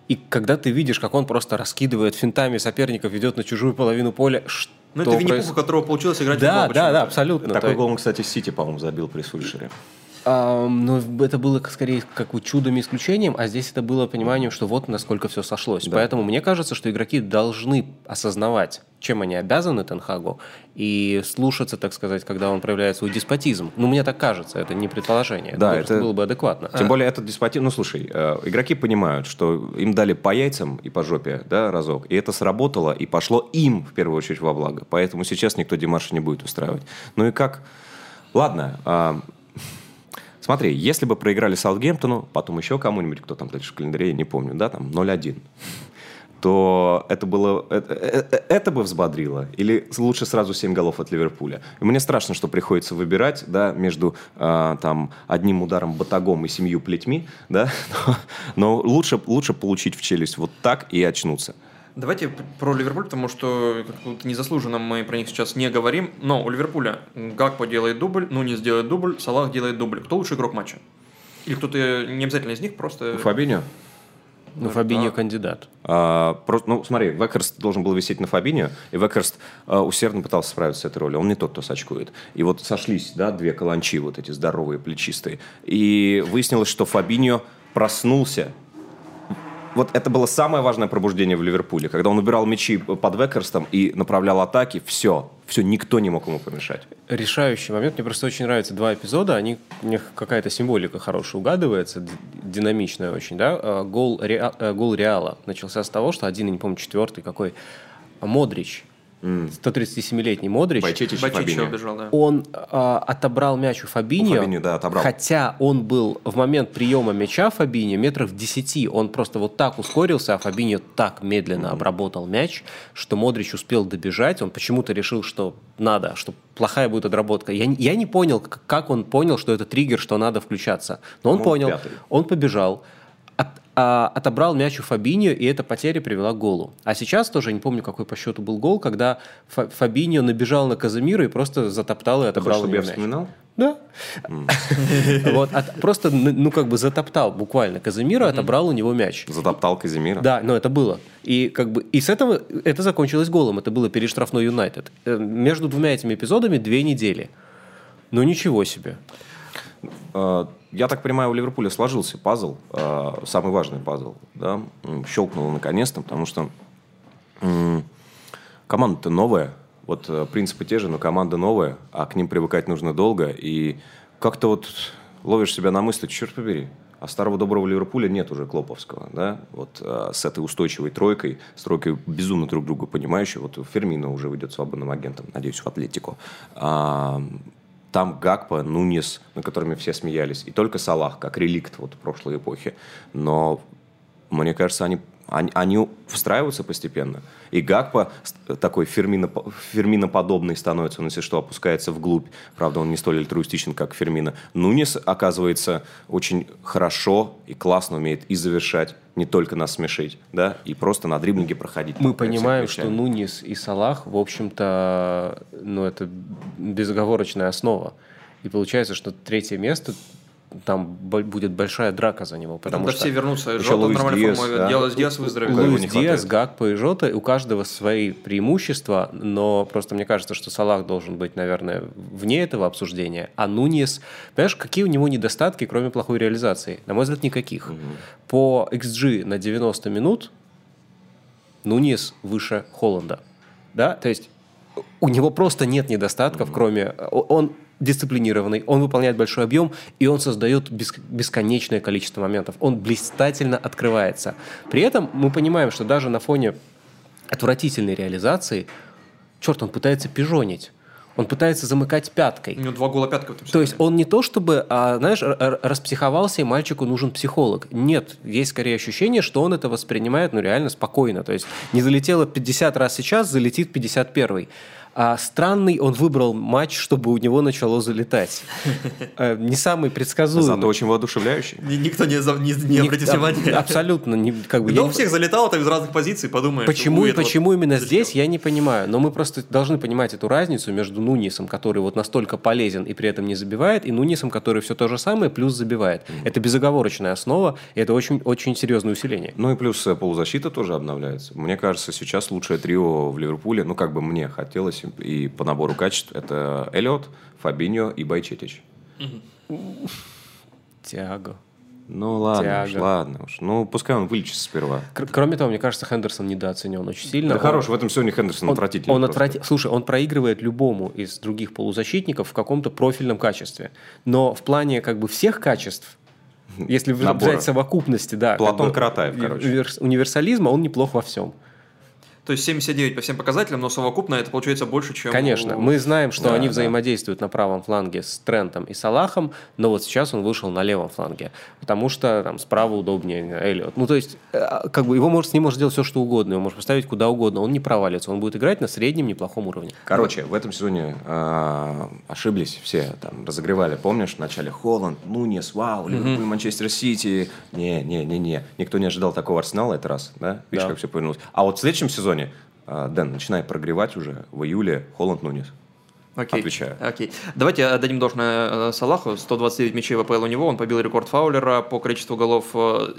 И когда ты видишь, как он просто раскидывает финтами соперников, ведет на чужую половину поля, ш- Ну, то это Винни-Пух, у которого получилось играть в Да, футбол да, почему-то. да, абсолютно. Такой гол он, кстати, Сити, по-моему, забил при Сульшере. А, но это было скорее как бы чудом и исключением, а здесь это было пониманием, что вот насколько все сошлось. Поэтому мне кажется, что игроки должны осознавать, чем они обязаны Тенхагу, и слушаться, так сказать, когда он проявляет свой деспотизм. Ну, мне так кажется, это не предположение. Да, это, это- было бы адекватно. Тем более этот деспотизм... Ну, слушай, э, игроки понимают, что им дали по яйцам и по жопе, да, разок, и это сработало, и пошло им, в первую очередь, во благо. Поэтому сейчас никто Димаша не будет устраивать. Ну и как... Ладно, а, смотри, если бы проиграли Саутгемптону, потом еще кому-нибудь, кто там дальше в календаре, я не помню, да, там 0-1, то это было это, э- это бы взбодрило или лучше сразу 7 голов от Ливерпуля. Мне страшно, что приходится выбирать, да, между а, там одним ударом батагом и семью плетьми, да, но, [LAUGHS] но лучше лучше получить в челюсть вот так и очнуться. Давайте про Ливерпуль, потому что как-то незаслуженно мы про них сейчас не говорим. Но у Ливерпуля Гакпо делает дубль, Нунис делает дубль, Салах делает дубль. Кто лучший игрок матча? Или кто-то не обязательно из них, просто... Фабиньо? Ну, Фабиньо кандидат. А, просто, ну, смотри, Векерст должен был висеть на Фабиньо, и Векерст а, усердно пытался справиться с этой ролью. Он не тот, кто сачкует. И вот сошлись, да, две каланчи, вот эти здоровые, плечистые. И выяснилось, что Фабиньо проснулся. Вот это было самое важное пробуждение в Ливерпуле. Когда он убирал мячи под Векерстом и направлял атаки, все, все, никто не мог ему помешать. решающий момент. Мне просто очень нравятся два эпизода. Они, у них какая-то символика хорошая угадывается, динамичная очень, да. А, Гол, Реа- э, гол Реала начался с того, что один, я не помню, четвертый какой, Модрич, 137-летний Модрич, Байчетич Фабиньо. убежал, да. он а, отобрал мяч у Фабиньо, У Фабиньо, да, отобрал. хотя он был в момент приема мяча Фабиньо метров в 10, он просто вот так ускорился, а Фабиньо так медленно обработал мяч, что Модрич успел добежать, он почему-то решил, что надо, что плохая будет отработка. Я, не- я не понял, как он понял, что это триггер, что надо включаться, но он Ну, понял, пятый. он побежал, от- а, отобрал мяч у Фабиньо, и эта потеря привела к голу. А сейчас тоже, не помню, какой по счету был гол, когда Фа- Фабиньо набежал на Казимира и просто затоптал и отобрал хочешь, чтобы я мяч. вспоминал? Да. [LAUGHS] Вот, от- просто, ну, как бы затоптал буквально Казимира, отобрал у него мяч. Затоптал Казимира. Да, но это было. И как бы и с этого это закончилось голом. Это было перед штрафной Юнайтед. Э, Между двумя этими эпизодами две недели. Ну ничего себе. Я так понимаю, у Ливерпуля сложился пазл, э, самый важный пазл, да, щелкнуло наконец-то, потому что команда-то новая, вот э, принципы те же, но команда новая, а к ним привыкать нужно долго, и как-то вот ловишь себя на мысли, черт побери, а старого доброго Ливерпуля нет уже Клоповского, да, вот э, с этой устойчивой тройкой, с тройкой безумно друг друга понимающей, вот Фермино уже выйдет свободным агентом, надеюсь, в Атлетику. А, там Гакпа, Нунес, над которыми все смеялись, и только Салах, как реликт вот прошлой эпохи. Но мне кажется, они, они, они встраиваются постепенно. И Гакпа такой Фермино, Ферминоподобный становится, он, если что, опускается вглубь. Правда, он не столь альтруистичен, как Фермино. Нунес, оказывается, очень хорошо и классно умеет и завершать, не только нас смешить, да, и просто на дриблинге проходить. Мы понимаем, что. Нунис и Салах, в общем-то, ну это безоговорочная основа. И получается, что третье место там будет большая драка за него, потому Потому что все вернутся. Еще Жота Луис Диас, да. Диас, Диас выздоровеет. Луис Диас, хватает. Гакпо и Жота, у каждого свои преимущества, но просто мне кажется, что Салах должен быть, наверное, вне этого обсуждения. А Нуньес, понимаешь, какие у него недостатки, кроме плохой реализации? На мой взгляд, никаких. По XG на 90 минут Нуньес выше Холланда. Да? То есть у него просто нет недостатков, кроме... Он дисциплинированный, он выполняет большой объем, и он создает бес- бесконечное количество моментов. Он блистательно открывается. При этом мы понимаем, что даже на фоне отвратительной реализации, черт, он пытается пижонить. Он пытается замыкать пяткой. У него два гола пятка То есть он не то чтобы, а, знаешь, распсиховался, и мальчику нужен психолог. Нет, есть скорее ощущение, что он это воспринимает, ну, реально спокойно. То есть не залетело 50 раз сейчас, залетит 51 а странный он выбрал матч, чтобы у него начало залетать. [LAUGHS] Э, Не самый предсказуемый. Зато очень воодушевляющий. Ни- Никто не, за- не, не а- внимания. Абсолютно. не- как бы, я у всех залетало там из разных позиций, подумаешь. Почему и именно здесь, я не понимаю. Но мы просто должны понимать эту разницу между Нунисом, который вот настолько полезен и при этом не забивает, и Нунисом, который все то же самое, плюс забивает. Это безоговорочная основа, и это очень, очень серьезное усиление. Ну и плюс э, полузащита тоже обновляется. Мне кажется, сейчас лучшее трио в Ливерпуле, ну как бы мне хотелось 8 и по набору качеств это Эллиот, Фабиньо и Байчетич. Тяга. Ну ладно уж, Тяга. ладно уж. Ну, пускай он вылечится сперва. Кр- Кроме того, мне кажется, Хендерсон недооценен очень сильно. Да Он- хорош, в этом сезоне Хендерсон Он, отвратительный. он отврати- Слушай, он проигрывает любому из других полузащитников в каком-то профильном качестве. Но в плане как бы всех качеств, если Набора. взять совокупности, да. Платон бы Каратаев, короче. универс- универсализма, он неплох во всем. То есть 79 по всем показателям, но совокупно это получается больше, чем... Конечно, у- мы знаем, что Да, они да. взаимодействуют на правом фланге с Трентом и Салахом, но вот сейчас он вышел на левом фланге, потому что там справа удобнее Эллиот. Ну, то есть, э, как бы его может, с ним можно сделать все, что угодно, его можно поставить куда угодно, он не провалится, он будет играть на среднем неплохом уровне. Короче, в этом сезоне а, ошиблись все, там, разогревали, помнишь, в начале Холланд, Нунес, вау, Ливерпуль, Манчестер Сити. Не, не, не, не. Никто не ожидал такого Арсенала этот раз, да? Видишь, Да. как все повернулось. А вот в следующем сезоне, а, Дэн, начинай прогревать уже в июле Холланд, Нунес. Окей. Отвечаю. Окей. Давайте отдадим должное э, Салаху. 129 мячей в АПЛ у него. Он побил рекорд Фаулера по количеству голов э,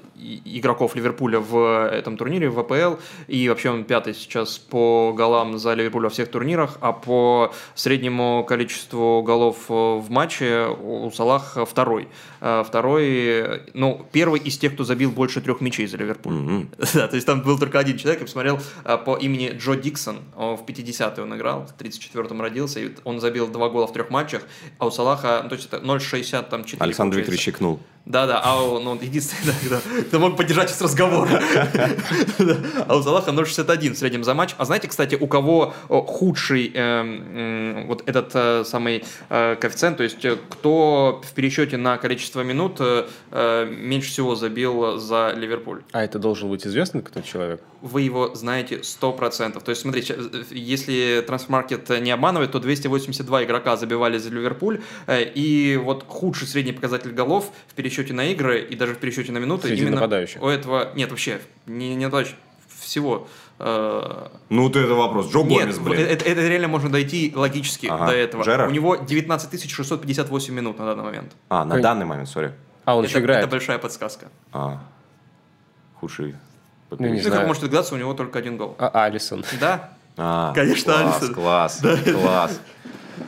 игроков Ливерпуля в этом турнире, в АПЛ. И вообще он пятый сейчас по голам за Ливерпуль во всех турнирах. А по среднему количеству голов э, в матче у Салаха второй. Э, Второй, э, ну, первый из тех, кто забил больше трех мячей за Ливерпуль. Мгм. [LAUGHS] Да, то есть там был только один человек, я посмотрел по имени Джо Диксон, О, в 50-й он играл, в 34-м родился, и он забил два гола в трех матчах, а у Салаха, ну, то есть это 0,60 там 4 Александр получается. Викторович икнул. Да-да, а ну, он единственный, [LAUGHS] да, кто, мог поддержать сейчас разговор. Да. [LAUGHS] А у Салаха 0,61 в среднем за матч. А знаете, кстати, у кого о, худший эм, вот этот э, самый э, коэффициент, то есть э, кто в пересчете на количество минут э, э, меньше всего забил за Ливерпуль? А это должен быть известный кто человек? вы его знаете 100%. То есть, смотрите, если трансфермаркет не обманывает, то 282 игрока забивали за Ливерпуль, э, и вот худший средний показатель голов в пересчете на игры и даже в пересчете на минуты Среди именно нападающих. у этого... Нет, вообще, не, не нападающих, всего. Э, Ну, вот это вопрос. Джо Нет, Гомес, блин. это, это реально можно дойти логически Ага. до этого. Джерард? У него 19 658 минут на данный момент. А, на Кон- данный момент, сори. А, он это, еще играет. это большая подсказка. А, худший. Ну, не Ну, как знаю. может догадаться, у него только один гол. А, Алисон. Да, А, Конечно, класс, Алисон. Класс, класс.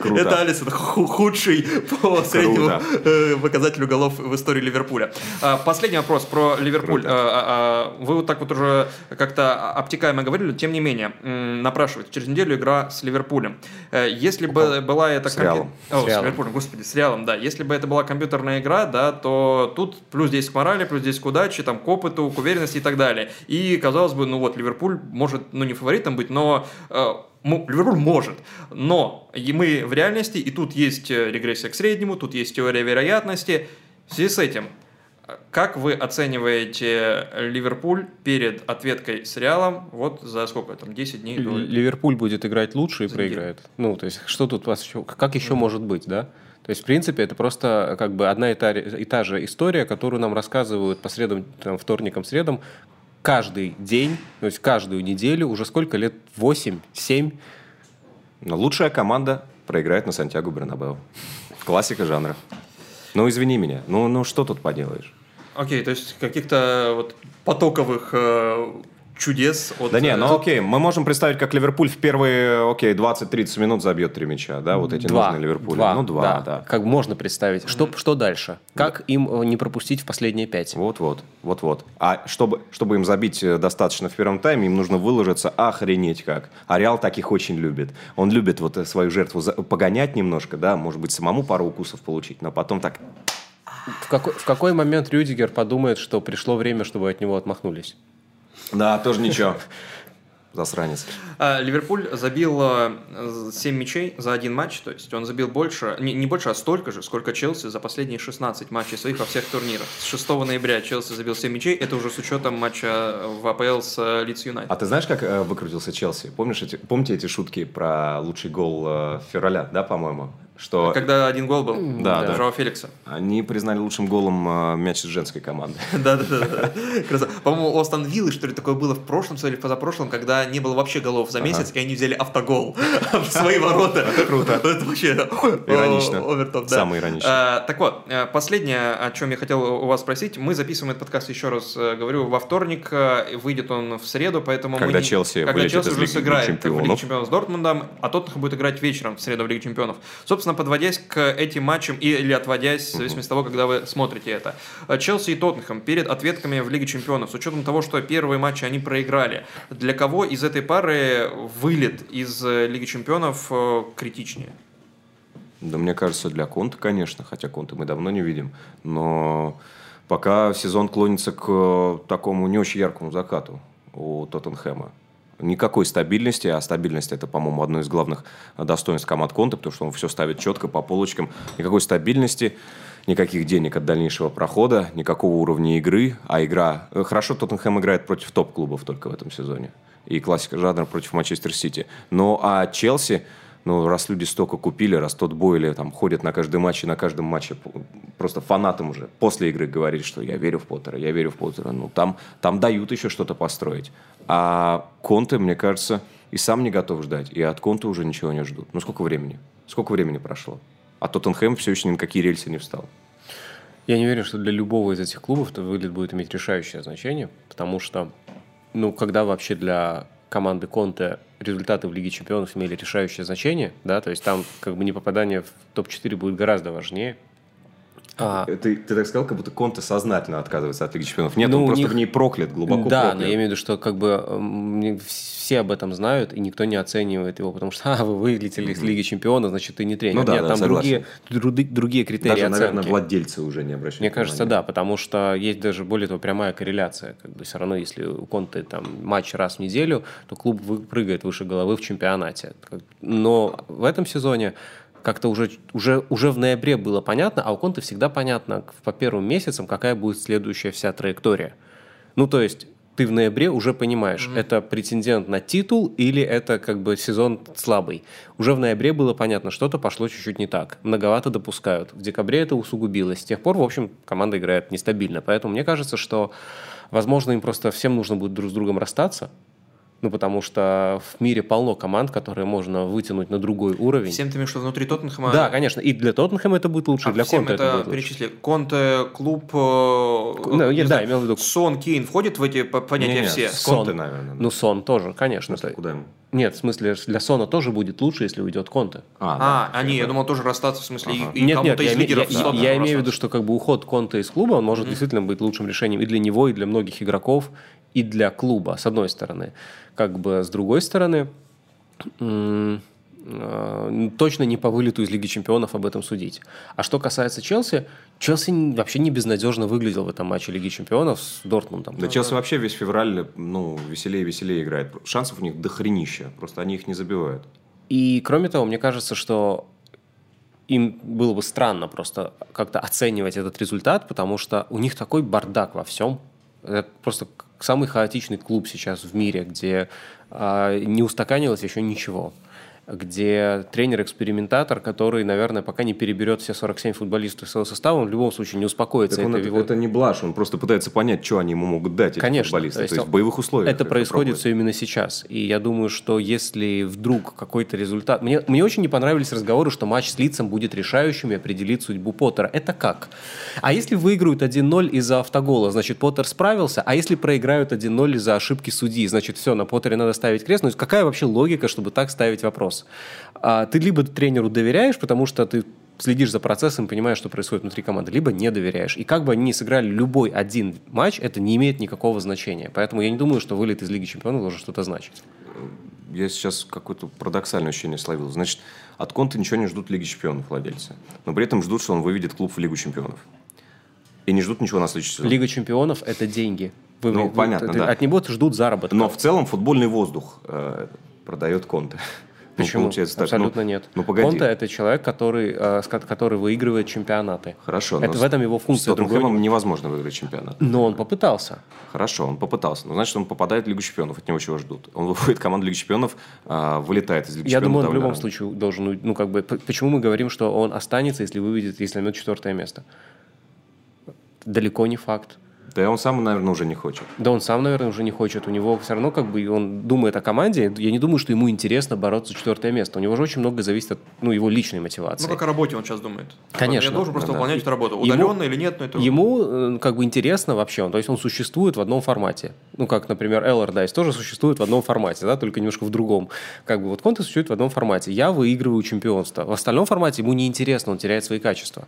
Круто. Это Алисон, ху- худший по среднему э, показателю голов в истории Ливерпуля. А, Последний вопрос про Ливерпуль. Круто. А, а, Вы вот так вот уже как-то обтекаемо говорили, тем не менее, м, напрашивается. Через неделю игра с Ливерпулем. Э, Если бы была это... С компью- Реалом. О, С. Ливерпулем, господи, с Реалом, да. Если бы это была компьютерная игра, да, то тут плюс 10 к морали, плюс 10 к удаче, там, к опыту, к уверенности и так далее. И, казалось бы, ну вот, Ливерпуль может, ну, не фаворитом быть, но э, Ливерпуль может, но и мы в реальности, и тут есть э, регрессия к среднему, тут есть теория вероятности. В связи с этим, э, как вы оцениваете Ливерпуль перед ответкой с Реалом вот за сколько там, 10 дней до... Ливерпуль будет играть лучше и проиграет. Ну, то есть, что тут у вас еще, как еще может быть, да? То есть, в принципе, это просто как бы одна и та, и та же история, которую нам рассказывают по средам, там, вторникам, средам, каждый день, то есть каждую неделю, уже сколько лет? 8, 7. Но лучшая команда проиграет на Сантьяго Бернабеу. Классика жанра. Ну, извини меня. Ну, ну что тут поделаешь? Окей, то есть каких-то вот потоковых э, чудес от... Да не, э, ну окей, мы можем представить, как Ливерпуль в первые, окей, 20-30 минут забьет три мяча, да, вот эти Два. нужные Ливерпулю. Два, ну, два, да. Как можно представить. Что, что дальше? Как им э, не пропустить в последние пять? Вот-вот, вот-вот. А чтобы, чтобы им забить э, достаточно в первом тайме, им нужно выложиться охренеть как. А Реал таких очень любит. Он любит вот свою жертву погонять немножко, да, может быть, самому пару укусов получить, но потом так... В какой, в какой момент Рюдигер подумает, что пришло время, чтобы от него отмахнулись? Да, тоже ничего. Засранец. А, Ливерпуль забил 7 мячей за один матч, то есть он забил больше, не, не больше, а столько же, сколько Челси за последние 16 матчей своих во всех турнирах. С 6 ноября Челси забил 7 мячей, это уже с учетом матча в АПЛ с Лидс Юнайтед. А ты знаешь, как э, выкрутился Челси? Помнишь эти, помните эти шутки про лучший гол э, февраля, да, по-моему? Что Когда один гол был. Да, да. Жао Феликса. они признали лучшим голом э, мяч с женской команды. [LAUGHS] Да-да-да. По-моему, у Астон Виллы, что ли, такое было в прошлом или в позапрошлом, когда не было вообще голов за месяц, и они взяли автогол [LAUGHS] в свои ворота. Это круто. [LAUGHS] Это вообще Иронично. овертоп, да. Самое ироничное. А, Так вот, э, последнее, о чем я хотел у вас спросить. Мы записываем этот подкаст, еще раз э, говорю, во вторник. Выйдет он в среду, поэтому Когда Челси Когда Челси из уже сыграет в Лиге Чемпионов. Чемпионов с Дортмундом, а Тоттенхэм будет играть вечером в среду в Лиге Чемпионов. Собственно, подводясь к этим матчам или отводясь, в зависимости от того, когда вы смотрите это. Челси и Тоттенхэм перед ответками в Лиге Чемпионов, с учетом того, что первые матчи они проиграли. Для кого из этой пары вылет из э, Лиги Чемпионов э, критичнее? Да мне кажется, для Конта, конечно, хотя Конта мы давно не видим, но пока сезон клонится к э, такому не очень яркому закату у Тоттенхэма. Никакой стабильности, а стабильность это, по-моему, одно из главных достоинств команд Конта, потому что он все ставит четко по полочкам. Никакой стабильности, никаких денег от дальнейшего прохода, никакого уровня игры, а игра... э, Хорошо, Тоттенхэм играет против топ-клубов только в этом сезоне. И классика жанра против Манчестер Сити. Но а Челси, ну, раз люди столько купили, раз тот Бойли там ходит на каждый матч и на каждом матче просто фанатам уже после игры говорит, что я верю в Поттера, я верю в Поттера. Ну, там, там дают еще что-то построить. А Конте, мне кажется, и сам не готов ждать, и от Конте уже ничего не ждут. Ну, сколько времени? Сколько времени прошло? А Тоттенхэм все еще ни на какие рельсы не встал. Я не уверен, что для любого из этих клубов это вылет будет иметь решающее значение, потому что, ну, когда вообще для команды Конте результаты в Лиге Чемпионов имели решающее значение, да, то есть там как бы не попадание в топ-4 будет гораздо важнее. А, Ты, ты так сказал, как будто Конте сознательно отказывается от Лиги Чемпионов. Нет, Ну, он просто них- в ней проклят, глубоко да, проклят. но я имею в виду, что как бы все об этом знают, и никто не оценивает его, потому что а, вы вылетели из Лиги Чемпионов, значит, ты не тренер. Ну да, Нет, да, там согласен. другие, други- другие критерии Даже, наверное, оценки. владельцы уже не обращают Мне кажется, внимания. да, потому что есть даже более того прямая корреляция. Как бы все равно, если у Конте там матч раз в неделю, то клуб прыгает выше головы в чемпионате. Но в этом сезоне как-то уже, уже, уже в ноябре было понятно, а у Конте всегда понятно по первым месяцам, какая будет следующая вся траектория. Ну, то есть ты в ноябре уже понимаешь, это претендент на титул или это как бы сезон слабый. Уже в ноябре было понятно, что-то пошло чуть-чуть не так. Многовато допускают. В декабре это усугубилось. С тех пор, в общем, команда играет нестабильно. Поэтому мне кажется, что, возможно, им просто всем нужно будет друг с другом расстаться. Ну, потому что в мире полно команд, которые можно вытянуть на другой уровень. Всем ты имеешь виду внутри Тоттенхэма? Да, конечно. И для Тоттенхэма это будет лучше, А, и для Конта это, это, будет лучше. перечисли. Конте, клуб... э, Ну, не я- да, знаю, имел в виду- Сон, Кейн входит в эти по- понятия Не-не, все? с Конте, наверное. Ну, Сон тоже, конечно. Просто куда ему? Нет, в смысле, для Сона тоже будет лучше, если уйдет Конте. А, они, я думал, тоже расстаться, в смысле, и- и, нет, кому-то нет, я, лидеров я- я Тоттенхэмом имею в виду, что как бы уход Конта из клуба, он может действительно быть лучшим решением и для него, и для многих игроков, и для клуба, с одной стороны. Как бы с другой стороны, э, точно не по вылету из Лиги Чемпионов об этом судить. А что касается Челси, Челси вообще не безнадежно выглядел в этом матче Лиги Чемпионов с Дортмундом. Да Челси вообще весь февраль, ну, веселее и веселее играет. Шансов у них дохренища, просто они их не забивают. И кроме того, мне кажется, что им было бы странно просто как-то оценивать этот результат, потому что у них такой бардак во всем. Это просто самый хаотичный клуб сейчас в мире, где а, не устаканилось еще ничего где тренер-экспериментатор, который, наверное, пока не переберет все 47 футболистов своего состава, он в любом случае не успокоится. Так он Это его- это не блажь, он просто пытается понять, что они ему могут дать, эти Конечно. футболисты. То есть, он- в боевых условиях. Это происходит все именно сейчас. И я думаю, что если вдруг какой-то результат... Мне, мне очень не понравились разговоры, что матч с Лицем будет решающим и определит судьбу Поттера. Это как? А если выиграют 1-0 из-за автогола, значит, Поттер справился, а если проиграют 1-0 из-за ошибки судьи, значит, все, на Поттере надо ставить крест. Ну, какая вообще логика, чтобы так ставить вопрос? А, ты либо тренеру доверяешь, потому что ты следишь за процессом и понимаешь, что происходит внутри команды, либо не доверяешь. И как бы они ни сыграли любой один матч, это не имеет никакого значения. Поэтому я не думаю, что вылет из Лиги Чемпионов должен что-то значить. Я сейчас какое-то парадоксальное ощущение словил. Значит, от Конта ничего не ждут Лиги Чемпионов владельцы. Но при этом ждут, что он выведет клуб в Лигу Чемпионов. И не ждут ничего на следующий сезон. Лига Чемпионов – это деньги. Вы- Ну, вы- понятно, ты- да. От него ждут заработка. Но в целом футбольный воздух э, продает Конте. Почему? получается так. Абсолютно Ну, нет. Ну, погоди. Конте это человек, который, э, с ко- который выигрывает чемпионаты. Хорошо. Это в этом его с функция. другой Тоттенхэмом не- невозможно выиграть чемпионат. Но он попытался. Хорошо, он попытался. Но значит, он попадает в Лигу чемпионов. От него чего ждут? Он выходит, команда Лиги чемпионов а, вылетает из Лиги Я чемпионов. думаю, он в любом рано. случае должен, ну как бы, почему мы говорим, что он останется, если выведет, если займет четвертое место? Далеко не факт. Да он сам, наверное, уже не хочет. Да он сам, наверное, уже не хочет. У него все равно как бы он думает о команде. Я не думаю, что ему интересно бороться за четвертое место. У него же очень много зависит от ну, его личной мотивации. Ну, как о работе он сейчас думает. Конечно. Я должен просто Да, да. выполнять эту работу. Ему- Удаленно или нет, но это... Ему э, как бы интересно вообще, то есть он существует в одном формате. Ну, как, например, Эллардайс тоже существует в одном формате, да, только немножко в другом. Как бы вот Конте существует в одном формате. Я выигрываю чемпионство. В остальном формате ему неинтересно, он теряет свои качества.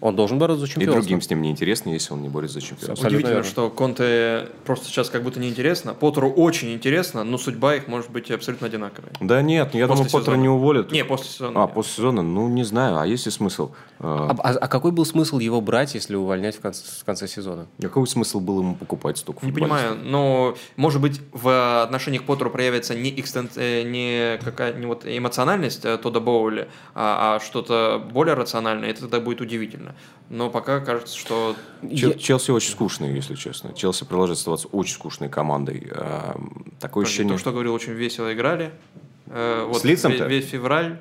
Он должен бороться за И чемпионство. другим с ним неинтересно, если он не борется за чемпионство. Абсолютно Удивительно, верно. что Конте просто сейчас как будто неинтересно. Поттеру очень интересно, но судьба их может быть абсолютно одинаковой. Да нет, я После думаю, Поттера не уволят. Не, после сезона. А, нет. после сезона? Ну, не знаю. А есть ли смысл? А, А, а- а какой был смысл его брать, если увольнять в конце, в конце сезона? Какой смысл был ему покупать столько Не понимаю, но может быть в отношении к Поттеру проявится не, экстен- э, не, какая, не вот эмоциональность э, Тодда Боули, а, а что-то более рациональное, это тогда будет удивительно. Но пока кажется, что Чел- Я- Челси очень скучный, если честно. Челси продолжает оставаться очень скучной командой. А, Такое Подожди, ощущение... только что говорил, очень весело играли. Э, вот С Лидсом-то? ве- Весь февраль.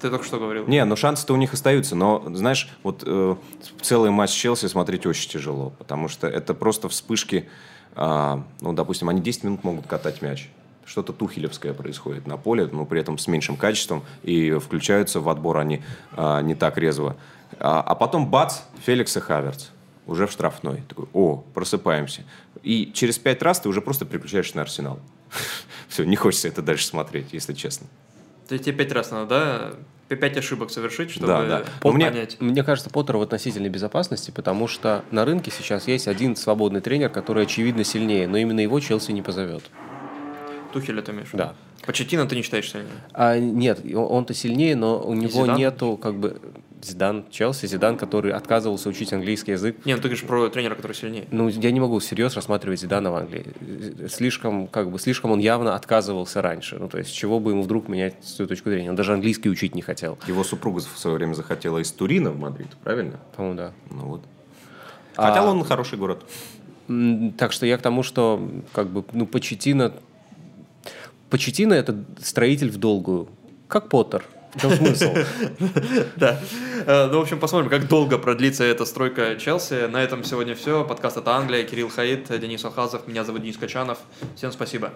Ты только что говорил. Не, ну шансы-то у них остаются, но, знаешь, вот э, целый матч Челси смотреть очень тяжело, потому что это просто вспышки, а, ну, допустим, они 10 минут могут катать мяч. Что-то тухелевское происходит на поле, но при этом с меньшим качеством, и включаются в отбор они а, не так резво. А, а потом бац, Феликс и Хаверц уже в штрафной. Такой, о, просыпаемся. И через пять раз ты уже просто переключаешься на Арсенал. [LAUGHS] Все, не хочется это дальше смотреть, если честно. То есть тебе пять раз надо, да? Пять ошибок совершить, чтобы Да, да. У меня- понять. Мне кажется, Поттер в относительной безопасности, потому что на рынке сейчас есть один свободный тренер, который, очевидно, сильнее, но именно его Челси не позовет. Тухеля ты имеешь? Да. Почетина ты не считаешь сильнее? А, нет, он- он-то сильнее, но у него Зидан? нету как бы Зидан, Челси, Зидан, который отказывался учить английский язык. Не, ну ты говоришь про тренера, который сильнее. Ну, я не могу всерьез рассматривать Зидана в Англии. Слишком, как бы, слишком он явно отказывался раньше. Ну, то есть, чего бы ему вдруг менять свою точку зрения? Он даже английский учить не хотел. Его супруга в свое время захотела из Турина в Мадрид, правильно? По-моему, да. Ну вот. Хотя он хороший город. Так что я к тому, что как бы, ну, Почетина... Почетина – это строитель в долгую. Как Поттер. В чем смысл? [LAUGHS] Да. Э, Ну, в общем, посмотрим, как долго продлится эта стройка Челси. На этом сегодня все. Подкаст «Это Англия». Кирилл Хаид, Денис Алхазов. Меня зовут Денис Качанов. Всем спасибо.